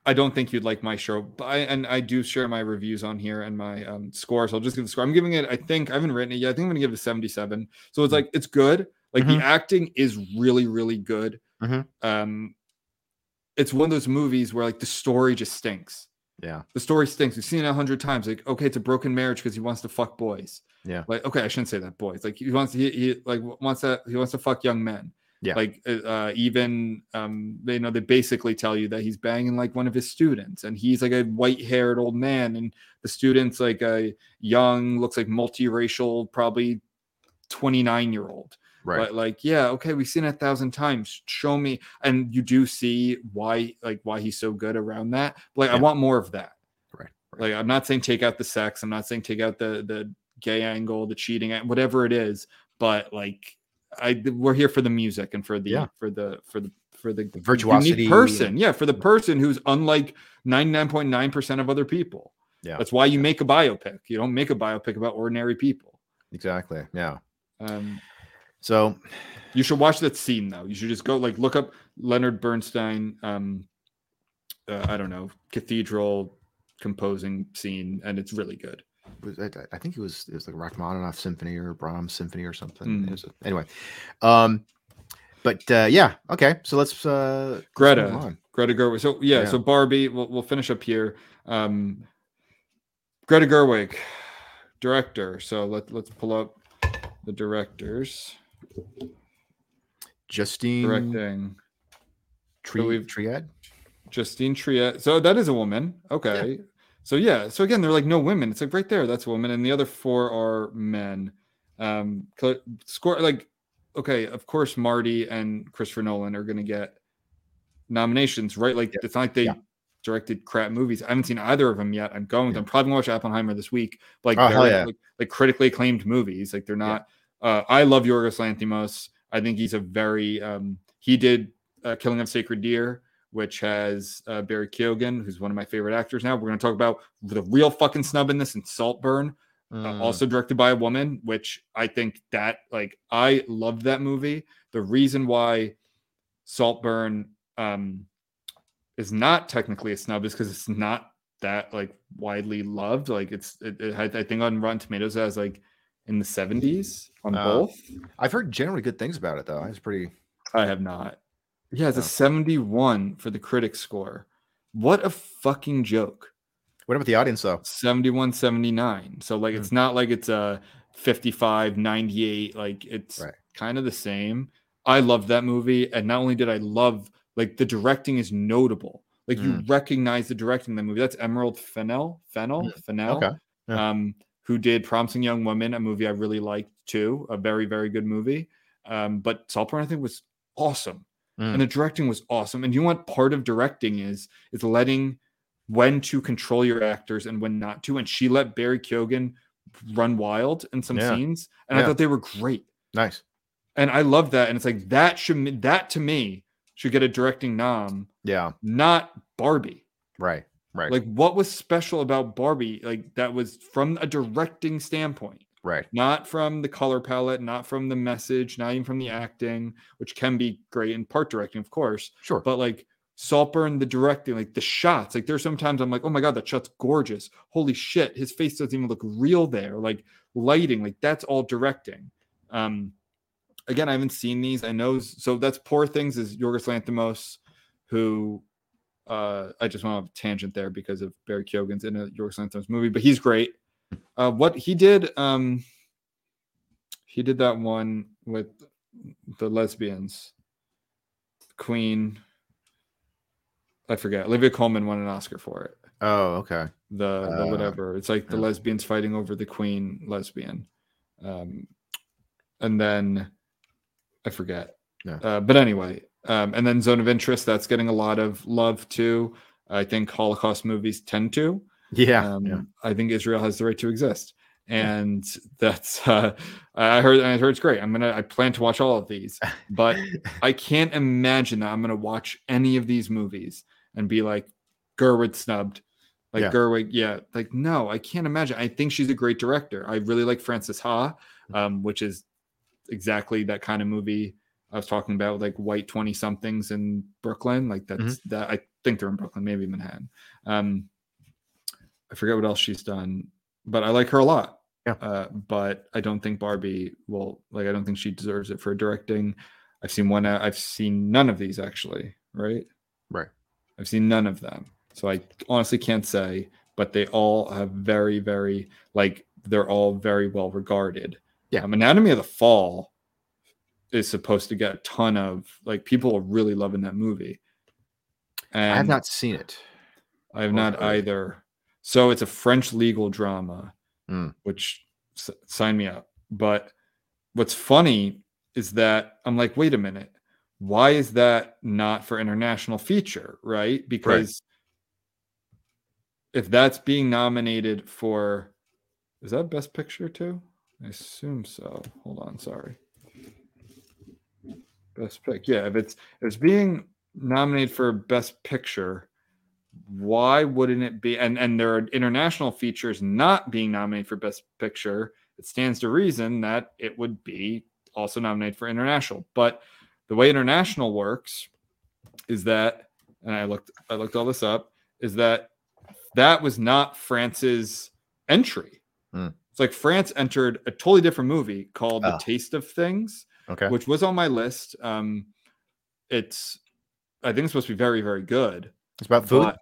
i don't think you'd like my show but i and i do share my reviews on here and my um scores i'll just give the score. I'm giving it i think i haven't written it yet. I think i'm gonna give it a 77 so it's like it's good. Like Mhm. the acting is really really good. Mhm. um it's one of those movies where like the story just stinks Yeah, the story stinks. We've seen it a hundred times. Like, okay, it's a broken marriage because he wants to fuck boys. yeah, Like, okay, I shouldn't say that boys. Like, he wants he, he like wants to he wants to fuck young men. Yeah. Like uh, uh, even um, they know they basically tell you that he's banging like one of his students, and he's like a white-haired old man, and the student's like a young, looks like multiracial, probably twenty-nine-year-old. Right. But like, yeah, okay, we've seen it a thousand times. Show me, and you do see why, like, why he's so good around that. But, like, I want more of that. Right, right. Like, I'm not saying take out the sex. I'm not saying take out the the gay angle, the cheating, whatever it is. But like, I we're here for the music and for the Yeah. for the for the for the, The virtuosity. person. Yeah, for the person who's unlike 99.9 percent of other people. Yeah. That's why you make a biopic. You don't make a biopic about ordinary people. Exactly. Yeah. Um, So You should watch that scene though. You should just go like look up Leonard Bernstein. Um, uh, I don't know cathedral composing scene, and it's really good. I, I think it was it was like Rachmaninoff symphony or Brahms symphony or something. Mm. A- anyway, um, but uh, yeah, okay. So let's uh, let's Greta. Greta Gerwig. So yeah, Yeah. so Barbie. We'll we'll finish up here. Um, Greta Gerwig, director. So let let's pull up the directors Justine directing. Tri- we've- Triet. Justine Triet. So that is a woman. Okay. So yeah. So again, they're like no women. It's like right there. That's a woman, and the other four are men. Um, score like okay. Of course, Marty and Christopher Nolan are going to get nominations, right? Like Yeah. it's not like they Yeah. directed crap movies. I haven't seen either of them yet. I'm going. to. Yeah. I'm probably gonna watch Oppenheimer this week. But Oh, like, yeah. like, like critically acclaimed movies. Like they're Yeah. not. Uh, I love Yorgos Lanthimos. I think he's a very. Um, he did uh, Killing of Sacred Deer, which has uh, Barry Keoghan, who's one of my favorite actors now. We're going to talk about the real fucking snub in this and Saltburn, uh, Mm, also directed by a woman, which I think that, like, I loved that movie. The reason why Saltburn um, is not technically a snub is because it's not that, like, widely loved. Like, it's it, it, I think on Rotten Tomatoes, it has, like, in the 70s on Oh. both. I've heard generally good things about it though. It's pretty. I have not. Yeah, it's a Oh. 71 for the critic score. What a fucking joke. What about the audience though? 71 79. So like Hmm. it's not like it's a 55 98 like it's Right. kind of the same. I loved that movie and not only did I love like the directing is notable. Like you Mm. recognize the directing in the movie. That's Emerald Fennell, Fennell, Fennell. Okay. Yeah. Um who did Promising Young Woman, a movie I really liked too, a very very good movie. Um but Saltburn I think was awesome Mm. and the directing was awesome. And you know what part of directing is? Is letting when to control your actors and when not to. And she let Barry Keoghan run wild in some Yeah. scenes, and I thought they were great. Nice. And I love that. And it's like that should that to me should get a directing nom, Yeah. not Barbie. Right. Right. Like what was special about Barbie? Like that was from a directing standpoint right. not from the color palette, not from the message, not even from the acting, which can be great in part directing, of course, Sure. but like Saltburn, the directing, like the shots, like there's sometimes I'm like, oh my god, that shot's gorgeous. Holy shit, his face doesn't even look real there. Like lighting, like that's all directing. Um, again, I haven't seen these. I know so that's Poor Things is Yorgos Lanthimos, who uh I just went off a tangent there because of Barry Keoghan's in a Yorgos Lanthimos movie, but he's great. Uh what he did, um he did that one with the lesbians, Queen. I forget. Olivia Colman won an Oscar for it. Oh, okay. The, the Uh, whatever. It's like the yeah. lesbians fighting over the queen lesbian. Um, and then I forget. Yeah. Uh, but anyway, um, and then Zone of Interest, that's getting a lot of love too. I think Holocaust movies tend to. Yeah. Um, yeah. I think Israel has the right to exist. And <laughs> that's uh, I heard I heard it's great. I'm gonna I plan to watch all of these, but <laughs> I can't imagine that I'm gonna watch any of these movies and be like Gerwig snubbed. Like Yeah. Gerwig, yeah. Like, no, I can't imagine. I think she's a great director. I really like Frances Ha, Mm. um, which is exactly that kind of movie I was talking about, like white 20 somethings in Brooklyn. Like that's Mm-hmm. that I think they're in Brooklyn, maybe Manhattan. Um, I forget what else she's done, but I like her a lot. Yeah. Uh, but I don't think Barbie will like. I don't think she deserves it for directing. I've seen one. uh, I've seen none of these actually. Right. Right. I've seen none of them, so I honestly can't say. But they all have very, very like they're all very well regarded. Yeah. Um, Anatomy of the Fall is supposed to get a ton of like people are really loving that movie. And I have not seen it. I have not either. So it's a French legal drama, Hmm. which s- sign me up. But what's funny is that I'm like, wait a minute, why is that not for international feature? Right? Because if that's being nominated for, is that Best Picture too? I assume so. Hold on, sorry. Best pick, yeah. If it's if it's being nominated for Best Picture, why wouldn't it be and and there are international features not being nominated for best picture it stands to reason that it would be also nominated for international but the way international works is that and i looked i looked all this up is that that was not france's entry Hmm. it's like france entered a totally different movie called the Oh. taste of things Okay. which was on my list um it's i think it's supposed to be very very good It's about food. but-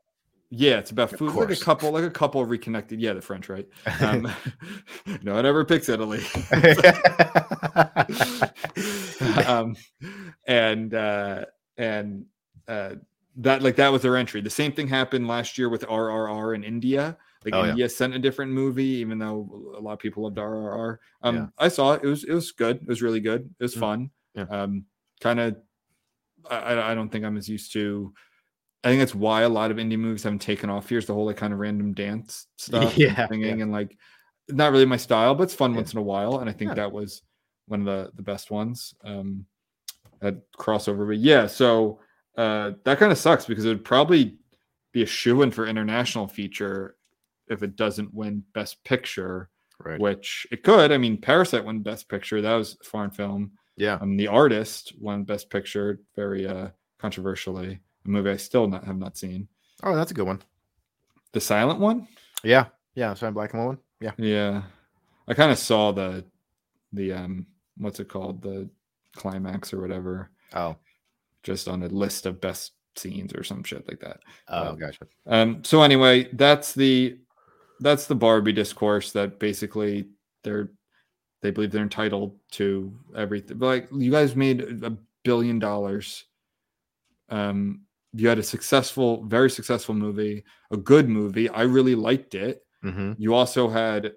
yeah, it's about food. Like a couple, like a couple reconnected. Yeah, the French, right? Um, <laughs> no one ever picks Italy. <laughs> <laughs> um, and uh, and uh, that like that was their entry. The same thing happened last year with RRR in India. Like Oh, yeah. India sent a different movie, even though a lot of people loved RRR. Um, Yeah. I saw it. It was it was good. It was really good. It was Mm. fun. Yeah. Um, kind of. I, I don't think I'm as used to. I think that's why a lot of indie movies haven't taken off. Here's the whole like kind of random dance <laughs> stuff, and Yeah, singing, and like not really my style, but it's fun Yeah. once in a while. And I think Yeah. that was one of the the best ones. Um, that crossover, but yeah, so uh, that kind of sucks because it would probably be a shoe in for international feature if it doesn't win Best Picture, right. which it could. I mean, Parasite won Best Picture. That was a foreign film. Yeah. Um, The Artist won Best Picture very uh, controversially. A movie I still not have not seen. Oh, that's a good one. The Silent one. Yeah. Yeah. So I'm black and white one. Yeah. Yeah, I kind of saw the the um what's it called the climax or whatever Oh. Just on a list of best scenes or some shit like that. Oh, Um, gotcha. Um, so anyway, that's the that's the Barbie discourse that basically they're they believe they're entitled to everything. But like you guys made a billion dollars. Um, you had a successful, very successful movie, a good movie. I really liked it. Mm-hmm. You also had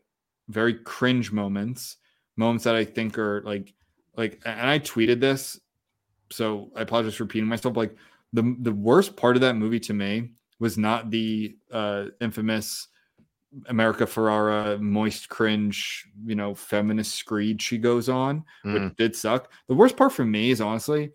very cringe moments, moments that I think are like like and I tweeted this, so I apologize for repeating myself. Like the the worst part of that movie to me was not the uh infamous America Ferrera moist cringe, you know, feminist screed she goes on, which Mm. did suck. The worst part for me is honestly,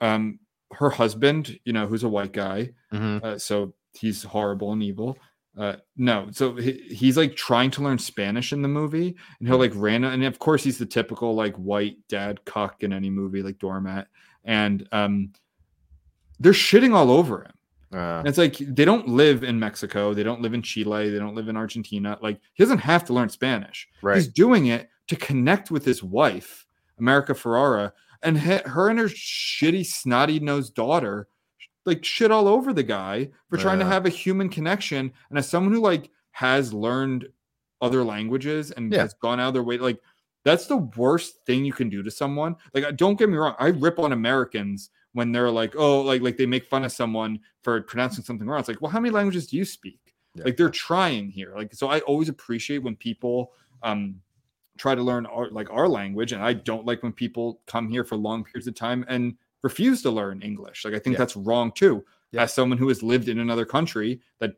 um, her husband, you know, who's a white guy, Mm-hmm. uh, so he's horrible and evil. Uh, no, so he, he's like trying to learn Spanish in the movie, and he'll like ran, and of course he's the typical like white dad cuck in any movie, like doormat, and um, they're shitting all over him. Uh, it's like they don't live in Mexico, they don't live in Chile, they don't live in Argentina. Like he doesn't have to learn Spanish. right. He's doing it to connect with his wife, America Ferrera, and he- her and her shitty, snotty nosed daughter, like shit all over the guy for trying to have a human connection. And as someone who like has learned other languages and Yeah. has gone out of their way, like that's the worst thing you can do to someone. Like, don't get me wrong, I rip on Americans when they're like, oh, like like they make fun of someone for pronouncing something wrong. It's like, well, how many languages do you speak? Yeah. Like they're trying here. Like, so I always appreciate when people um try to learn our like our language, and I don't like when people come here for long periods of time and refuse to learn English. Like I think Yeah. that's wrong too. Yeah. As someone who has lived in another country that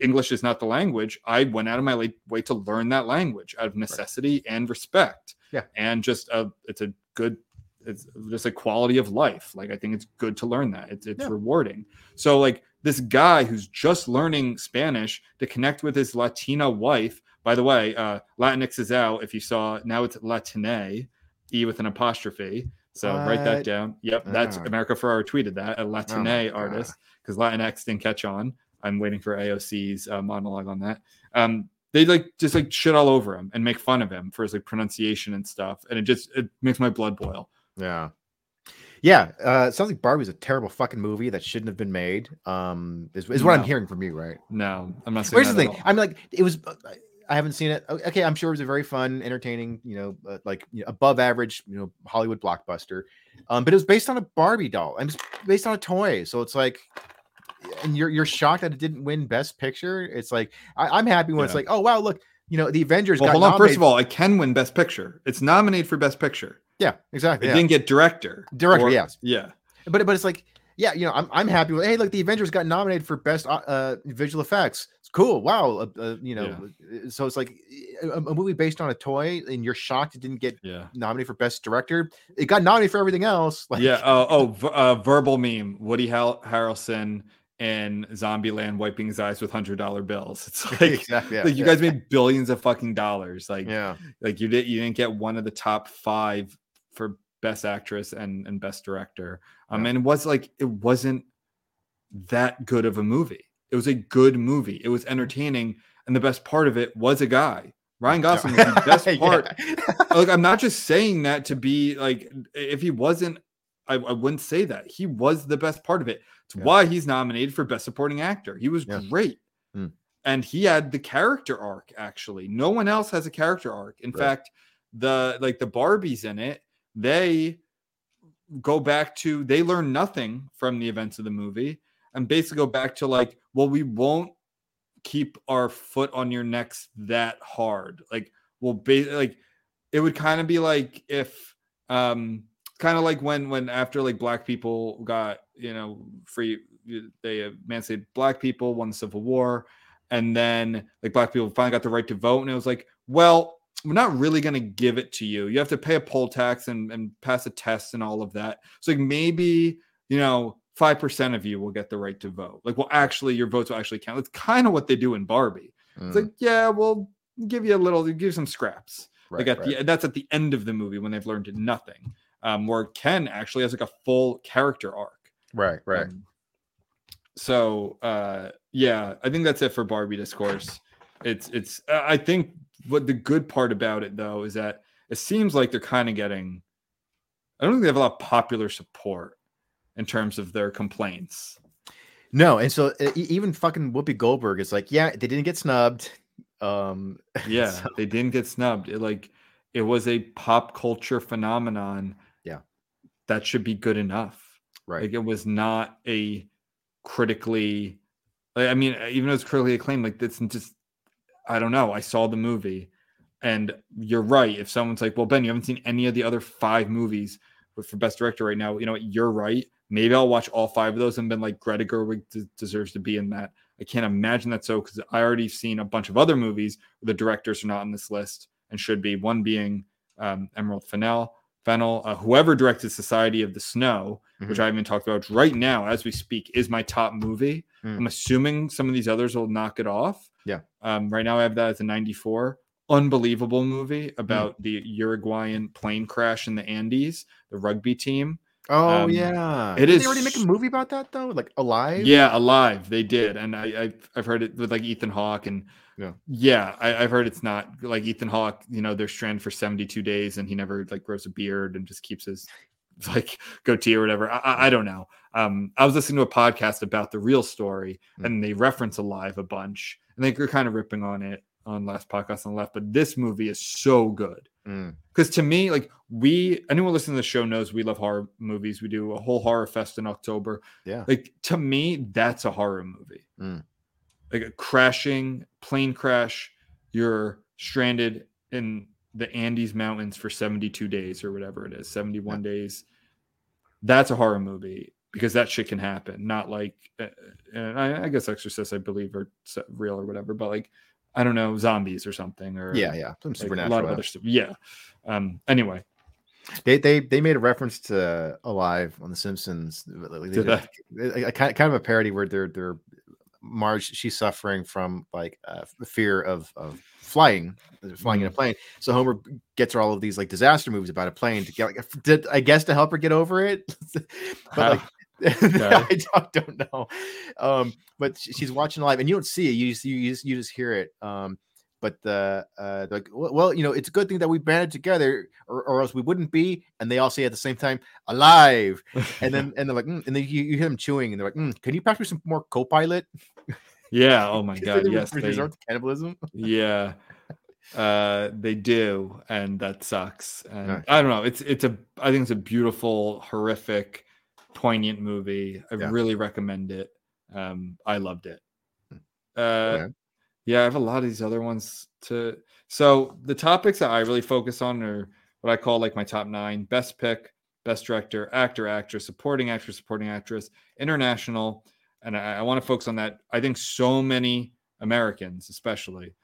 English is not the language, I went out of my way to learn that language out of necessity and respect. Yeah. And just a, it's a good, it's just a quality of life. Like I think it's good to learn that. It's it's Yeah. rewarding. So like this guy who's just learning Spanish to connect with his Latina wife. By the way, uh, Latinx is out. If you saw, now it's Latine, e with an apostrophe. So write that down. Yep, that's Oh. America Ferrera tweeted that a Latine my artist because Latinx didn't catch on. I'm waiting for AOC's uh, monologue on that. Um, they like just like shit all over him and make fun of him for his like pronunciation and stuff, and it just it makes my blood boil. Yeah. Yeah. Uh, it sounds like Barbie's a terrible fucking movie that shouldn't have been made. Um, is, is what I'm hearing from you, right? No, I'm not saying. Where's the thing? I'm like, it was. uh, I haven't seen it. Okay, I'm sure it was a very fun, entertaining, you know, uh, like you know, above average, you know, Hollywood blockbuster. Um, but it was based on a Barbie doll. and it's based on a toy. So it's like, and you're you're shocked that it didn't win Best Picture. It's like I, I'm happy when it's like, oh wow, look, you know, the Avengers. Well, got hold on. First of all, it can win Best Picture. It's nominated for Best Picture. yeah, exactly. It yeah. didn't get director. Director, Or- yes. Yeah. but but it's like yeah you know i'm, I'm happy with hey look the avengers got nominated for best uh, uh visual effects it's cool wow uh, uh, you know uh, so it's like a, a movie based on a toy and you're shocked it didn't get Yeah. nominated for best director it got nominated for everything else <laughs> like yeah. Oh, oh, uh, verbal meme. Woody Har- Harrelson in Zombieland wiping his eyes with hundred dollar bills. It's <laughs> like, exactly yeah, like you yeah, guys made billions of fucking dollars. Like, yeah like you did, you didn't get one of the top five for best actress and and best director. Um, Yeah. and it was like it wasn't that good of a movie. It was a good movie. It was entertaining, and the best part of it was a guy. Ryan Gosling was the best <laughs> part like I'm not just saying that to be like if he wasn't I, I wouldn't say that. He was the best part of it. It's Yeah. why he's nominated for best supporting actor. He was Yeah. great. Mm. And he had the character arc actually. No one else has a character arc. In Right. fact, the like the Barbies in it, they go back to they learn nothing from the events of the movie and basically go back to like, well, we won't keep our foot on your necks that hard. Like, we'll be like, it would kind of be like if, um, kind of like when when after like black people got you know free, they emancipated black people, won the Civil War, and then like black people finally got the right to vote, and it was like, well. We're not really going to give it to you. You have to pay a poll tax and, and pass a test and all of that. So like maybe you know, five percent of you will get the right to vote. Like, well, actually, your votes will actually count. It's kind of what they do in Barbie. Mm, It's like, yeah, we'll give you a little, give you some scraps. right, like at right. the that's at the end of the movie when they've learned nothing. Um, where Ken actually has like a full character arc. Right right Um, so uh yeah, I think that's it for Barbie discourse. It's it's uh, I think what the good part about it though is that it seems like they're kind of getting I don't think they have a lot of popular support in terms of their complaints. no and so uh, even fucking whoopi goldberg is like yeah they didn't get snubbed um <laughs> Yeah, So- they didn't get snubbed. It like it was a pop culture phenomenon. Yeah. That should be good enough. Right Like it was not a critically I mean, even though it's critically acclaimed, like it's just I don't know. I saw the movie and you're right. If someone's like, well, Ben, you haven't seen any of the other five movies for best director right now, you know what, you're right. Maybe I'll watch all five of those and been like Greta Gerwig des- deserves to be in that. I can't imagine that so because I already seen a bunch of other movies where the directors are not on this list and should be. One being um, Emerald Fennell, Fennell, uh, whoever directed Society of the Snow, which Mhm. I haven't talked about right now as we speak, is my top movie. Mm. I'm assuming some of these others will knock it off. Yeah. Um, right now I have that as a 94. Unbelievable movie about the Uruguayan plane crash in the Andes, the rugby team. oh um, yeah it Didn't is they already make a movie about that though like alive Yeah, alive. They did, and I, I've I've heard it with like Ethan Hawke, and Yeah. yeah, I, I've heard it's not like Ethan Hawke. You know, they're stranded for seventy two days, and he never like grows a beard and just keeps his <laughs> like goatee or whatever. I, I, don't know. Um, I was listening to a podcast about the real story, Mm. and they reference alive a bunch, and they were kind of ripping on it on last podcast on the left. But this movie is so good Mm, because to me, like we, anyone listening to the show knows we love horror movies. We do a whole horror fest in October. yeah Like to me, that's a horror movie. Mm. Like a crashing plane crash, you're stranded in the Andes Mountains for 72 days or whatever it is, 71 days. That's a horror movie because that shit can happen. Not like, uh, and I, I guess Exorcist, I believe, are real or whatever, but like, I don't know, zombies or something, or yeah yeah some like, a lot of other stuff. Yeah. Um. Anyway, They they they made a reference to Alive on The Simpsons. Like, kind kind of a parody where they're they're Marge she's suffering from like uh, the fear of of flying, uh, flying in a plane. So Homer gets her all of these like disaster movies about a plane to get like did, I guess to help her get over it. <laughs> but like <laughs> <laughs> I don't, don't know. Um, but she- she's watching live, and you don't see it. You just, you just, you just hear it. Um, but the uh, like, well, you know, it's a good thing that we banded together, or, or else we wouldn't be. And they all say at the same time, alive. <laughs> And then and they're like, mm, and then you, you hear them chewing, and they're like, mm, can you pass me some more co-pilot? yeah. <laughs> Oh my god. Yes. They, resort to cannibalism. yeah. Uh, they do, and that sucks. And Nice. I don't know. It's it's a I think it's a beautiful, horrific, poignant movie. I Yeah. really recommend it. Um, I loved it. Uh, Okay. Yeah, I have a lot of these other ones to. So the topics that I really focus on are what I call like my top nine: best pick, best director, actor, actress, supporting actor, supporting actress, international, and I, I want to focus on that. I think so many Americans, especially,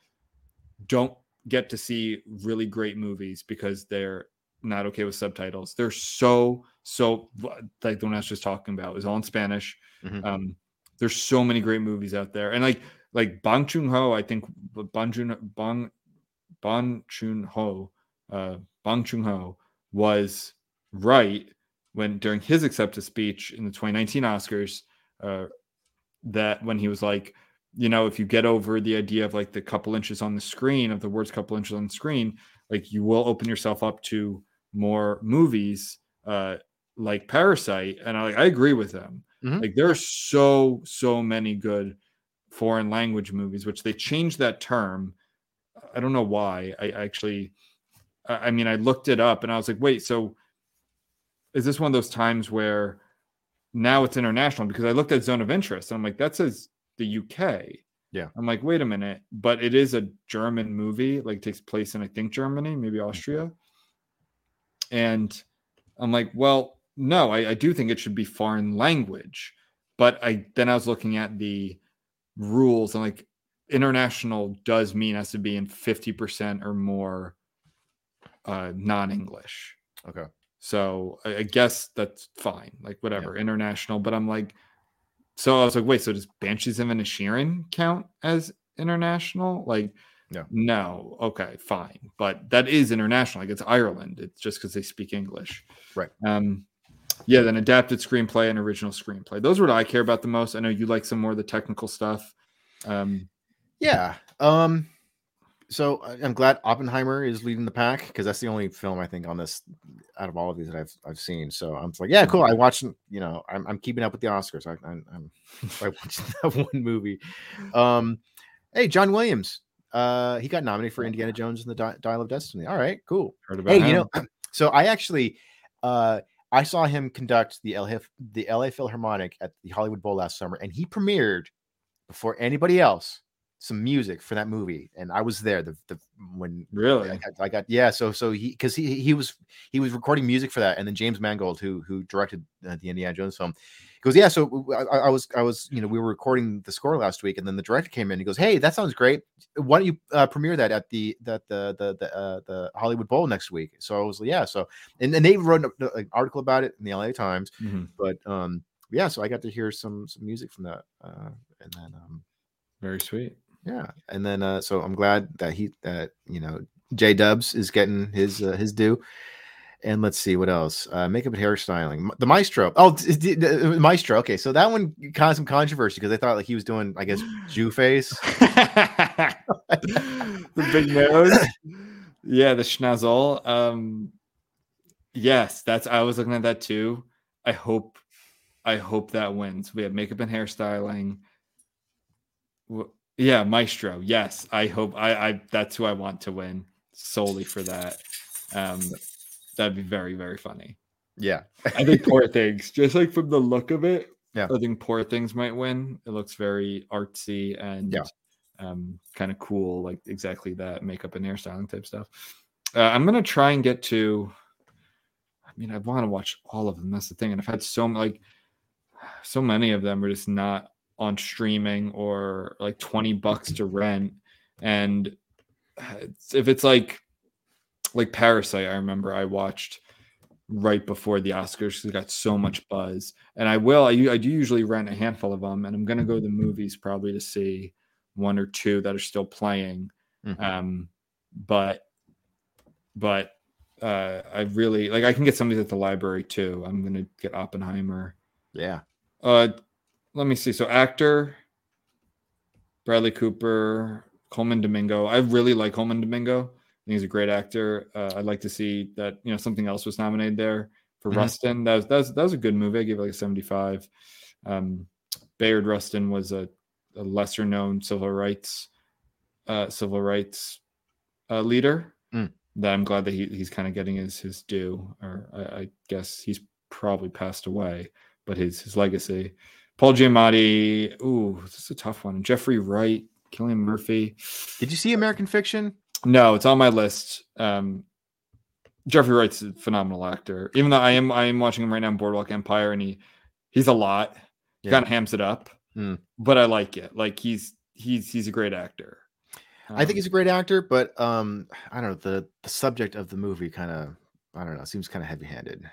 don't get to see really great movies because they're not okay with subtitles. They're so so like the one I was just talking about is all in Spanish. Mhm. Um, there's so many great movies out there, and like like Bong Joon Ho, I think Bong Joon Bong Bong Joon Ho, uh, Bong Joon Ho was right when during his acceptance speech in the 2019 Oscars, uh, that when he was like, you know, if you get over the idea of like the couple inches on the screen of the words couple inches on the screen, like you will open yourself up to more movies uh like Parasite. And I I agree with them. Mhm. Like there are so, so many good foreign language movies, which they changed that term. I don't know why. I actually I mean I looked it up and I was like, wait, so is this one of those times where now it's international? Because I looked at Zone of Interest and I'm like, that says the UK. Yeah. I'm like, wait a minute, but it is a German movie, like takes place in I think Germany, maybe hmm. Austria. And I'm like, well, no, I, I do think it should be foreign language. But I then I was looking at the rules and like international does mean has to be in 50% or more uh non-English. Okay. So I, I guess that's fine, like whatever, international. But I'm like, so I was like, wait, so does Banshees of Inisherin count as international? Like, No. no, okay, fine, but that is international. Like it's Ireland. It's just because they speak English, Right. Um, yeah. Then adapted screenplay and original screenplay. Those are what I care about the most. I know you like some more of the technical stuff. Um, Yeah. Um. So I- I'm glad Oppenheimer is leading the pack because that's the only film I think on this out of all of these that I've I've seen. So I'm just like, yeah, cool. I watched. You know, I'm, I'm keeping up with the Oscars. I, I'm, I'm <laughs> I watched <laughs> that one movie. Um. Hey, John Williams. Uh, he got nominated for Indiana Jones and the Di- Dial of Destiny. All right, cool. heard about Hey, him. you know, <clears throat> so I actually, uh, I saw him conduct the LA, the LA Philharmonic at the Hollywood Bowl last summer, and he premiered before anybody else some music for that movie, and I was there. The, the when really, I got, I got yeah. So so he because he he was he was recording music for that, and then James Mangold, who who directed the Indiana Jones film, goes yeah. So I was I was you know we were recording the score last week, and then the director came in. He goes, hey, that sounds great. Why don't you uh, premiere that at the that the the the, uh, the Hollywood Bowl next week? So I was like, yeah. So and, and they wrote an, an article about it in the LA Times, Mhm. but um yeah. So I got to hear some some music from that, uh, and then um very sweet. yeah, and then uh, so I'm glad that he that you know J Dubs is getting his uh, his due. And let's see what else. Uh, makeup and hairstyling. The Maestro. Oh, d- uh, Maestro. Okay, so that one caused some controversy because they thought like he was doing, I guess, Jew face. <laughs> the big nose. Yeah, the schnazzle. Um, yes, that's. I was looking at that too. I hope, I hope that wins. We have makeup and hairstyling. Yeah, Maestro. Yes, I hope. I. I. That's who I want to win solely for that. Um, that'd be very, very funny. Yeah, I think <laughs> Poor Things, just like from the look of it, Yeah. I think Poor Things might win. It looks very artsy and Yeah. um, kind of cool, like exactly that makeup and hairstyling type stuff. Uh, I'm gonna try and get to. I mean, I want to watch all of them. That's the thing, and I've had so like so many of them are just not on streaming or like 20 bucks to rent. And uh, if it's like like Parasite, I remember I watched right before the Oscars 'cause it got so much buzz. And I will, I do usually rent a handful of them, and I'm gonna go to the movies probably to see one or two that are still playing. Mhm. Um, but but uh, I really like I can get some of these at the library too. I'm gonna get Oppenheimer. yeah. Uh, let me see. So actor, Bradley Cooper, Colman Domingo. I really like Colman Domingo. I think he's a great actor. Uh, I'd like to see that you know something else was nominated there for Mhm. Rustin. That was, that was that was a good movie. I gave it like a 75. Um, Bayard Rustin was a, a lesser known civil rights uh, civil rights uh, leader. Mm. That I'm glad that he, he's kind of getting his his due, or I, I guess he's probably passed away, but his his legacy. Paul Giamatti, ooh, this is a tough one. Jeffrey Wright, Cillian Murphy. Did you see American Fiction? No, it's on my list. Um, Jeffrey Wright's a phenomenal actor. Even though I am I am watching him right now in Boardwalk Empire, and he he's a lot. He Yeah. kind of hams it up, Hmm. but I like it. Like he's he's he's a great actor. I think Um, he's a great actor, but um, I don't know the the subject of the movie kind of I don't know seems kind of heavy handed.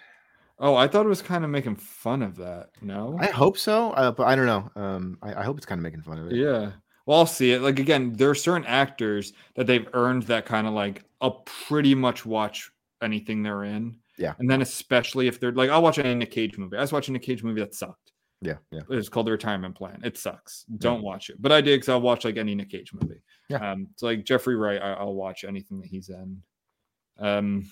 Oh, I thought it was kind of making fun of that. No. I hope so, uh, but I don't know. Um, I, I hope it's kind of making fun of it. Yeah. Well, I'll see it. Like again, there are certain actors that they've earned that kind of like I'll pretty much watch anything they're in. Yeah. And then especially if they're like I'll watch any Nick Cage movie. I was watching a Cage movie that sucked. yeah, yeah. It's called The Retirement Plan. It sucks. Don't watch it. But I did because I'll watch like any Nick Cage movie. Yeah. Um, so like Jeffrey Wright, I, I'll watch anything that he's in. Um,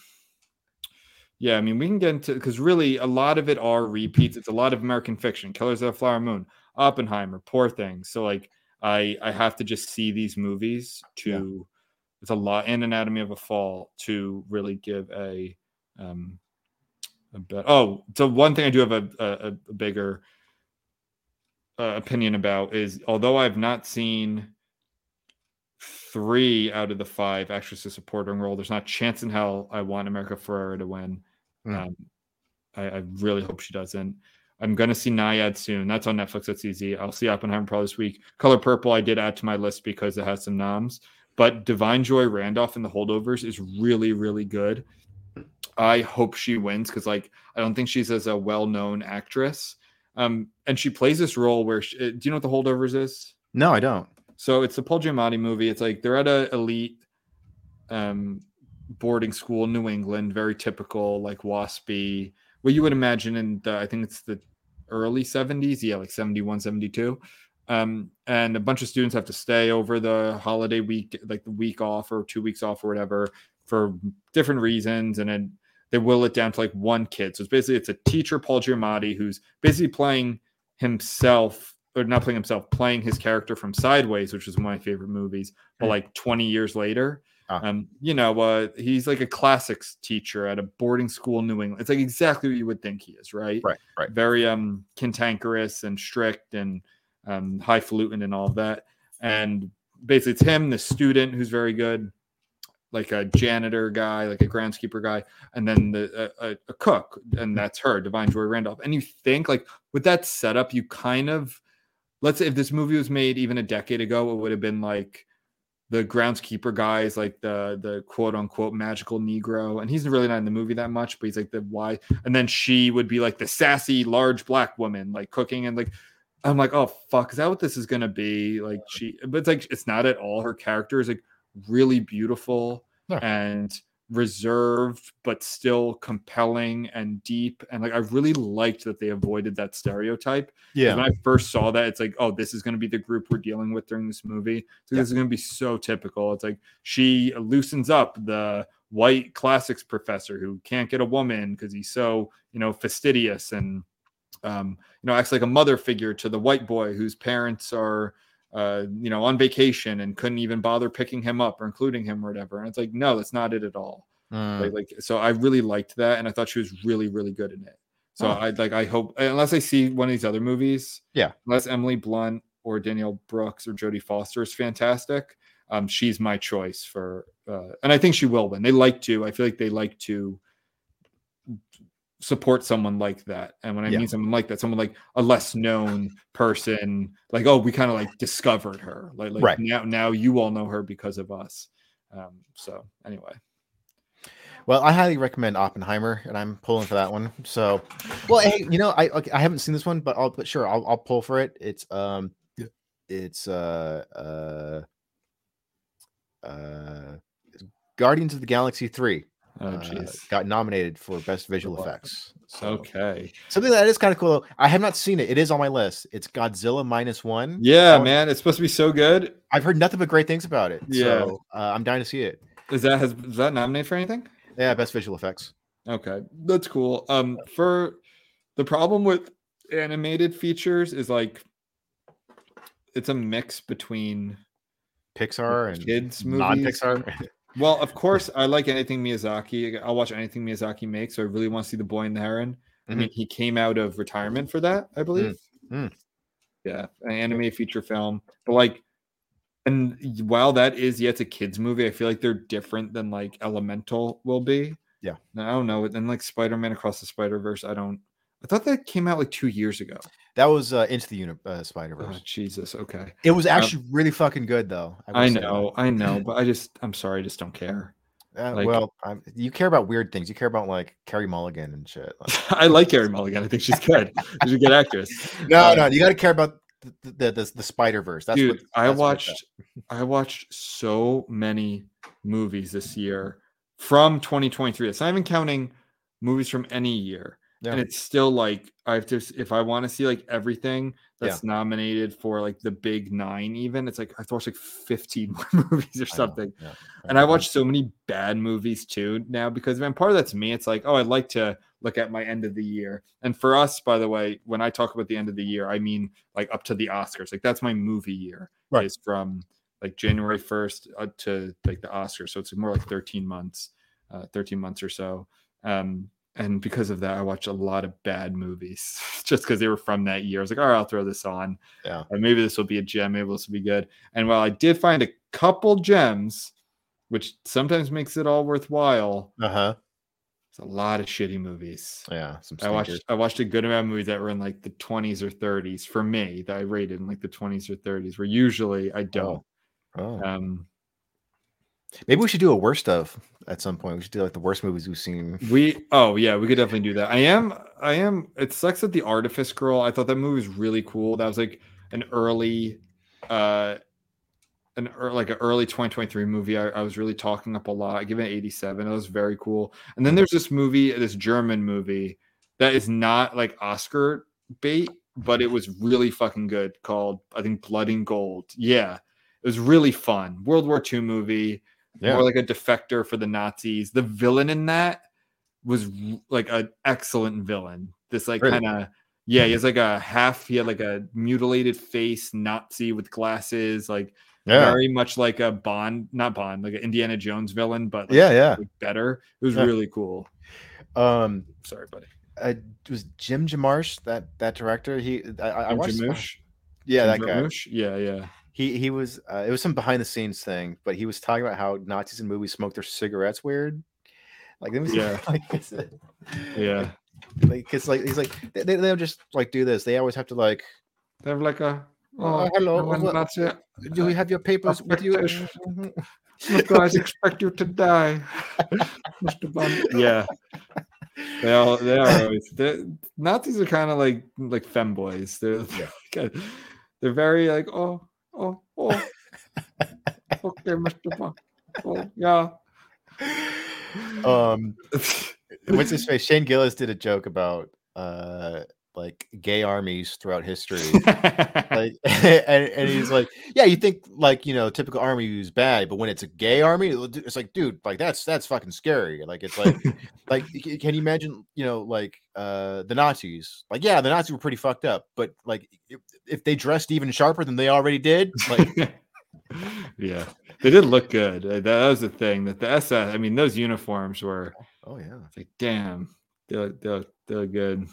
yeah, I mean, we can get into because really a lot of it are repeats. It's a lot of American fiction, Killers of the Flower Moon, Oppenheimer, Poor Things. So like I I have to just see these movies to it's a lot and Anatomy of a Fall to really give a um a bet. Oh, so one thing I do have a, a, a bigger uh, opinion about is although I've not seen three out of the five to supporting role, there's not a chance in hell I want America Ferrera to win. Mm. Um, I, I really hope she doesn't. I'm gonna see Nyad soon. That's on Netflix. That's easy. I'll see Oppenheimer probably this week. Color Purple I did add to my list because it has some noms. But Da'Vine Joy Randolph in the holdovers is really, really good. I hope she wins because, like, I don't think she's as a well-known actress. Um, and she plays this role where, she, uh, do you know what the holdovers is? No, I don't. So it's the Paul Giamatti movie. It's like they're at a elite um, boarding school in New England, very typical, like waspy, what you would imagine in the, I think it's the early 70s. Yeah, like 71, 72. Um, and a bunch of students have to stay over the holiday week, like the week off or two weeks off or whatever for different reasons. And then they will it down to like one kid. So it's basically, it's a teacher, Paul Giamatti, who's basically playing himself or not playing himself, playing his character from Sideways, which is one of my favorite movies, but Hmm. like 20 years later. Ah. Um, you know, uh, he's like a classics teacher at a boarding school in New England. It's like exactly what you would think he is, right? Right, right. Very um cantankerous and strict and um highfalutin and all of that. And basically it's him, the student who's very good, like a janitor guy, like a groundskeeper guy, and then the a, a, a cook, and that's her, Da'Vine Joy Randolph. And you think like with that setup, you kind of let's say if this movie was made even a decade ago, it would have been like the groundskeeper guy is like the the quote unquote magical Negro, and he's really not in the movie that much, but he's like the why. And then she would be like the sassy large black woman, like cooking and like. I'm like, oh fuck, is that what this is gonna be? Like she, but it's like it's not at all. Her character is like really beautiful and reserved, but still compelling and deep. And like I really liked that they avoided that stereotype Yeah, When I first saw that, it's like, oh, this is going to be the group we're dealing with during this movie. So Yeah. this is going to be so typical. It's like she loosens up the white classics professor who can't get a woman because he's so, you know, fastidious and, um, you know, acts like a mother figure to the white boy whose parents are, uh, you know, on vacation and couldn't even bother picking him up or including him or whatever. And it's like, no, that's not it at all. Mm. Like, like so I really liked that and I thought she was really, really good in it. So Oh. I like I hope unless I see one of these other movies, Yeah. unless Emily Blunt or Danielle Brooks or Jodie Foster is fantastic. Um, she's my choice for uh, and I think she will win. They like to, I feel like they like to support someone like that. And when I Yeah. mean someone like that, someone like a less known person, like, oh, we kind of like discovered her. Like, like Right. now now you all know her because of us. Um, so anyway. Well, I highly recommend Oppenheimer, and I'm pulling for that one. So, well, hey, you know, I okay, I haven't seen this one, but I'll but sure, I'll I'll pull for it. It's um, it's uh uh uh, Guardians of the Galaxy three. Oh uh, got nominated for best visual effects. So Okay. something that is kind of cool. I have not seen it. It is on my list. It's Godzilla minus one. Yeah, one- man, it's supposed to be so good. I've heard nothing but great things about it. Yeah. So uh, I'm dying to see it. Is that has is that nominated for anything? Yeah, best visual effects. Okay, that's cool. Um, for the problem with animated features is like it's a mix between Pixar and kids movies. non-Pixar. <laughs> Well, of course, I like anything Miyazaki. I'll watch anything Miyazaki makes. So I really want to see The Boy and the Heron. I Mhm. mean, he came out of retirement for that, I believe. Mm. Yeah, an anime feature film. But like, and while that is, yeah, it's a kids movie. I feel like they're different than like Elemental will be. Yeah. I don't know. And like Spider Man Across the Spider Verse, I don't. I thought that came out like two years ago. That was uh, into the uni- uh, Spider Oh, Verse. Jesus. Okay. it was actually really fucking good, though. will I know. I know. <laughs> But I just, I'm sorry. I just don't care. Uh, like- well, I'm, you care about weird things. You care about like Carey Mulligan and shit. Like, <laughs> I like Carey Mulligan. I think she's good. <laughs> She's a good actress. no, Uh, no, you got to care about the the, the, the Spider Verse. That's Dude, what, I that's what watched I watched so many movies this year from 2023. It's not even counting movies from any year. Yeah. And it's still like I have to if I want to see like everything that's nominated for like the big nine, even it's like I have to watch like 15 <laughs> more movies or I something. yeah. And I watch so many bad movies too now because man, part of that's me. It's like, oh, I'd like to look at my end of the year. And for us, by the way, when I talk about the end of the year, I mean like up to the Oscars. Like that's my movie year. Right. Is from like January 1st up to like the Oscars. So it's more like 13 months, uh, 13 months or so. Um, and because of that, I watch a lot of bad movies <laughs> just because they were from that year. I was like, all right, I'll throw this on. Yeah. And maybe this will be a gem. Maybe this will be good. And while I did find a couple gems, which sometimes makes it all worthwhile, Uh huh. it's a lot of shitty movies. Yeah. Some I watched. I watched a good amount of movies that were in like the 20s or 30s for me that I rated in like the 20s or 30s, where usually I don't. Oh. Um Maybe we should do a worst of at some point. We should do like the worst movies we've seen. we oh yeah, we could definitely do that. I am I am it sucks that the Artifice Girl. I thought that movie was really cool. That was like an early uh an like an early 2023 movie. I, I was really talking up a lot. I give it an 87. It was very cool. And then there's this movie, this German movie that is not like Oscar bait, but it was really fucking good called I think Blood and Gold. Yeah. It was really fun. World War II movie Yeah. more like a defector for the Nazis. The villain in that was like an excellent villain. This like Really? kind of yeah, he has like a half. He had like a mutilated face Nazi with glasses, like Yeah. very much like a Bond, not Bond, like an Indiana Jones villain, but like, Yeah. Yeah. like, better. It was Yeah. really cool. Um, Sorry, buddy. uh, was Jim Jarmusch that that director? He, I, I watched. Jarmusch? Yeah, that Jim guy. Jarmusch? Yeah, yeah. He he was. Uh, it was some behind the scenes thing, but he was talking about how Nazis in movies smoke their cigarettes weird. Like, let me see, Yeah. <laughs> like, uh, Yeah. like it's like he's like they, they don't just like do this. They always have to like. They have like a Oh, hello, one Nazi- Do we have your papers with you? Affectation. Guys, expect you to die, <laughs> Mr. Bond. Yeah, <laughs> they all they are always. they're- Nazis are kind of like like femboys. They're kinda- they're very like oh oh oh. Okay, Mr. Bond. Oh yeah. um, what's his face? Shane Gillis did a joke about uh like gay armies throughout history. <laughs> like <laughs> and, and he's like yeah you think like you know typical army is bad but when it's a gay army it's like dude like that's that's fucking scary like it's like <laughs> like can you imagine you know like uh the nazis like yeah the nazis were pretty fucked up but like if, if they dressed even sharper than they already did like yeah, they did look good. Uh, That was the thing that the SS. I mean, those uniforms were oh yeah it's like damn. They look, they look, they look good.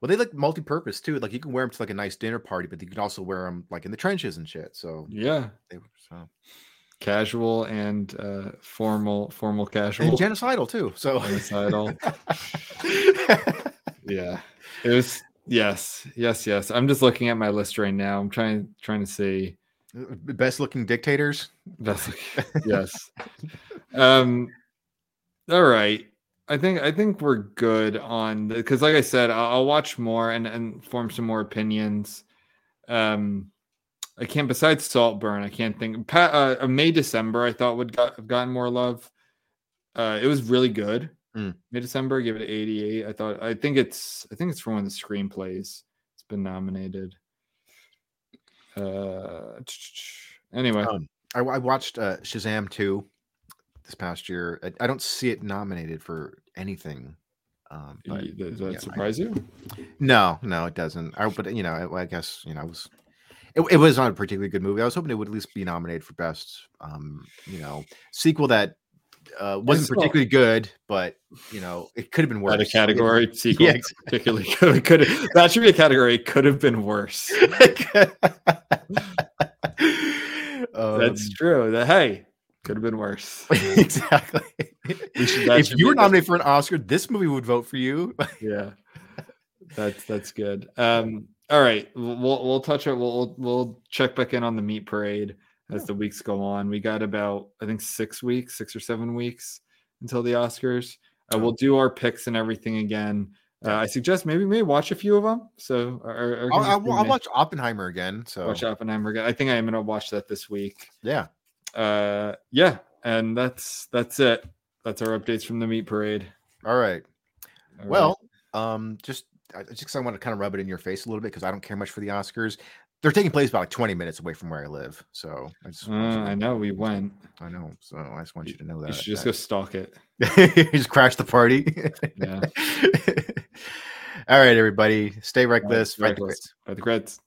Well they look multi-purpose too like you can wear them to like a nice dinner party but you can also wear them like in the trenches and shit so Yeah, they were so casual and uh formal formal casual. and genocidal too so genocidal. <laughs> yeah. It was yes yes yes. I'm just looking at my list right now. I'm trying trying to see. Best looking dictators? That's yes. Um all right i think i think we're good on because like i said I'll, I'll watch more and and form some more opinions um i can't besides saltburn i can't think pa- uh, may december i thought would got, have gotten more love uh it was really good Mm. May December, give it an 88. I thought I think it's I think it's for one of the screenplays. It's been nominated. Uh <tsk> anyway. Um, I, I watched uh, Shazam 2 this past year. I, I don't see it nominated for anything. Um, but does that yeah, I- surprise you? no, no, it doesn't. I, but you know, I, I guess you know, I was it, it was not a particularly good movie. I was hoping it would at least be nominated for best, um, you know, sequel that uh, wasn't still- particularly good, but you know, it could have been worse. That a category <laughs> sequel Yeah, exactly. particularly could, could that should be a category could have been worse. <laughs> That's Um, true. Hey, could have been worse. <laughs> exactly. We should- that if you were nominated <laughs> for an Oscar, this movie would vote for you. yeah. <laughs> That's that's good. Um all right. We'll we'll, touch it we'll, we'll check back in on the meat parade as the weeks go on. We got about i think six weeks six or seven weeks until the oscars. Uh, we'll do our picks and everything again. Uh, i suggest maybe maybe watch a few of them so or, or I'll, I'll, I'll watch Oppenheimer again. So. Watch oppenheimer again. I think i am gonna watch that this week. Yeah, uh yeah and that's that's it that's our updates from the meat parade all right. All right. Well, um, just I just I want to kind of rub it in your face a little bit because I don't care much for the Oscars. They're taking place about like 20 minutes away from where I live, so I just Uh, want you to- i know we went I know. So I just want you to know that. you should just that- go stalk it <laughs> just crash the party. Yeah. <laughs> All right, everybody, stay reckless. Right, fight the reckless. crits. By the creds.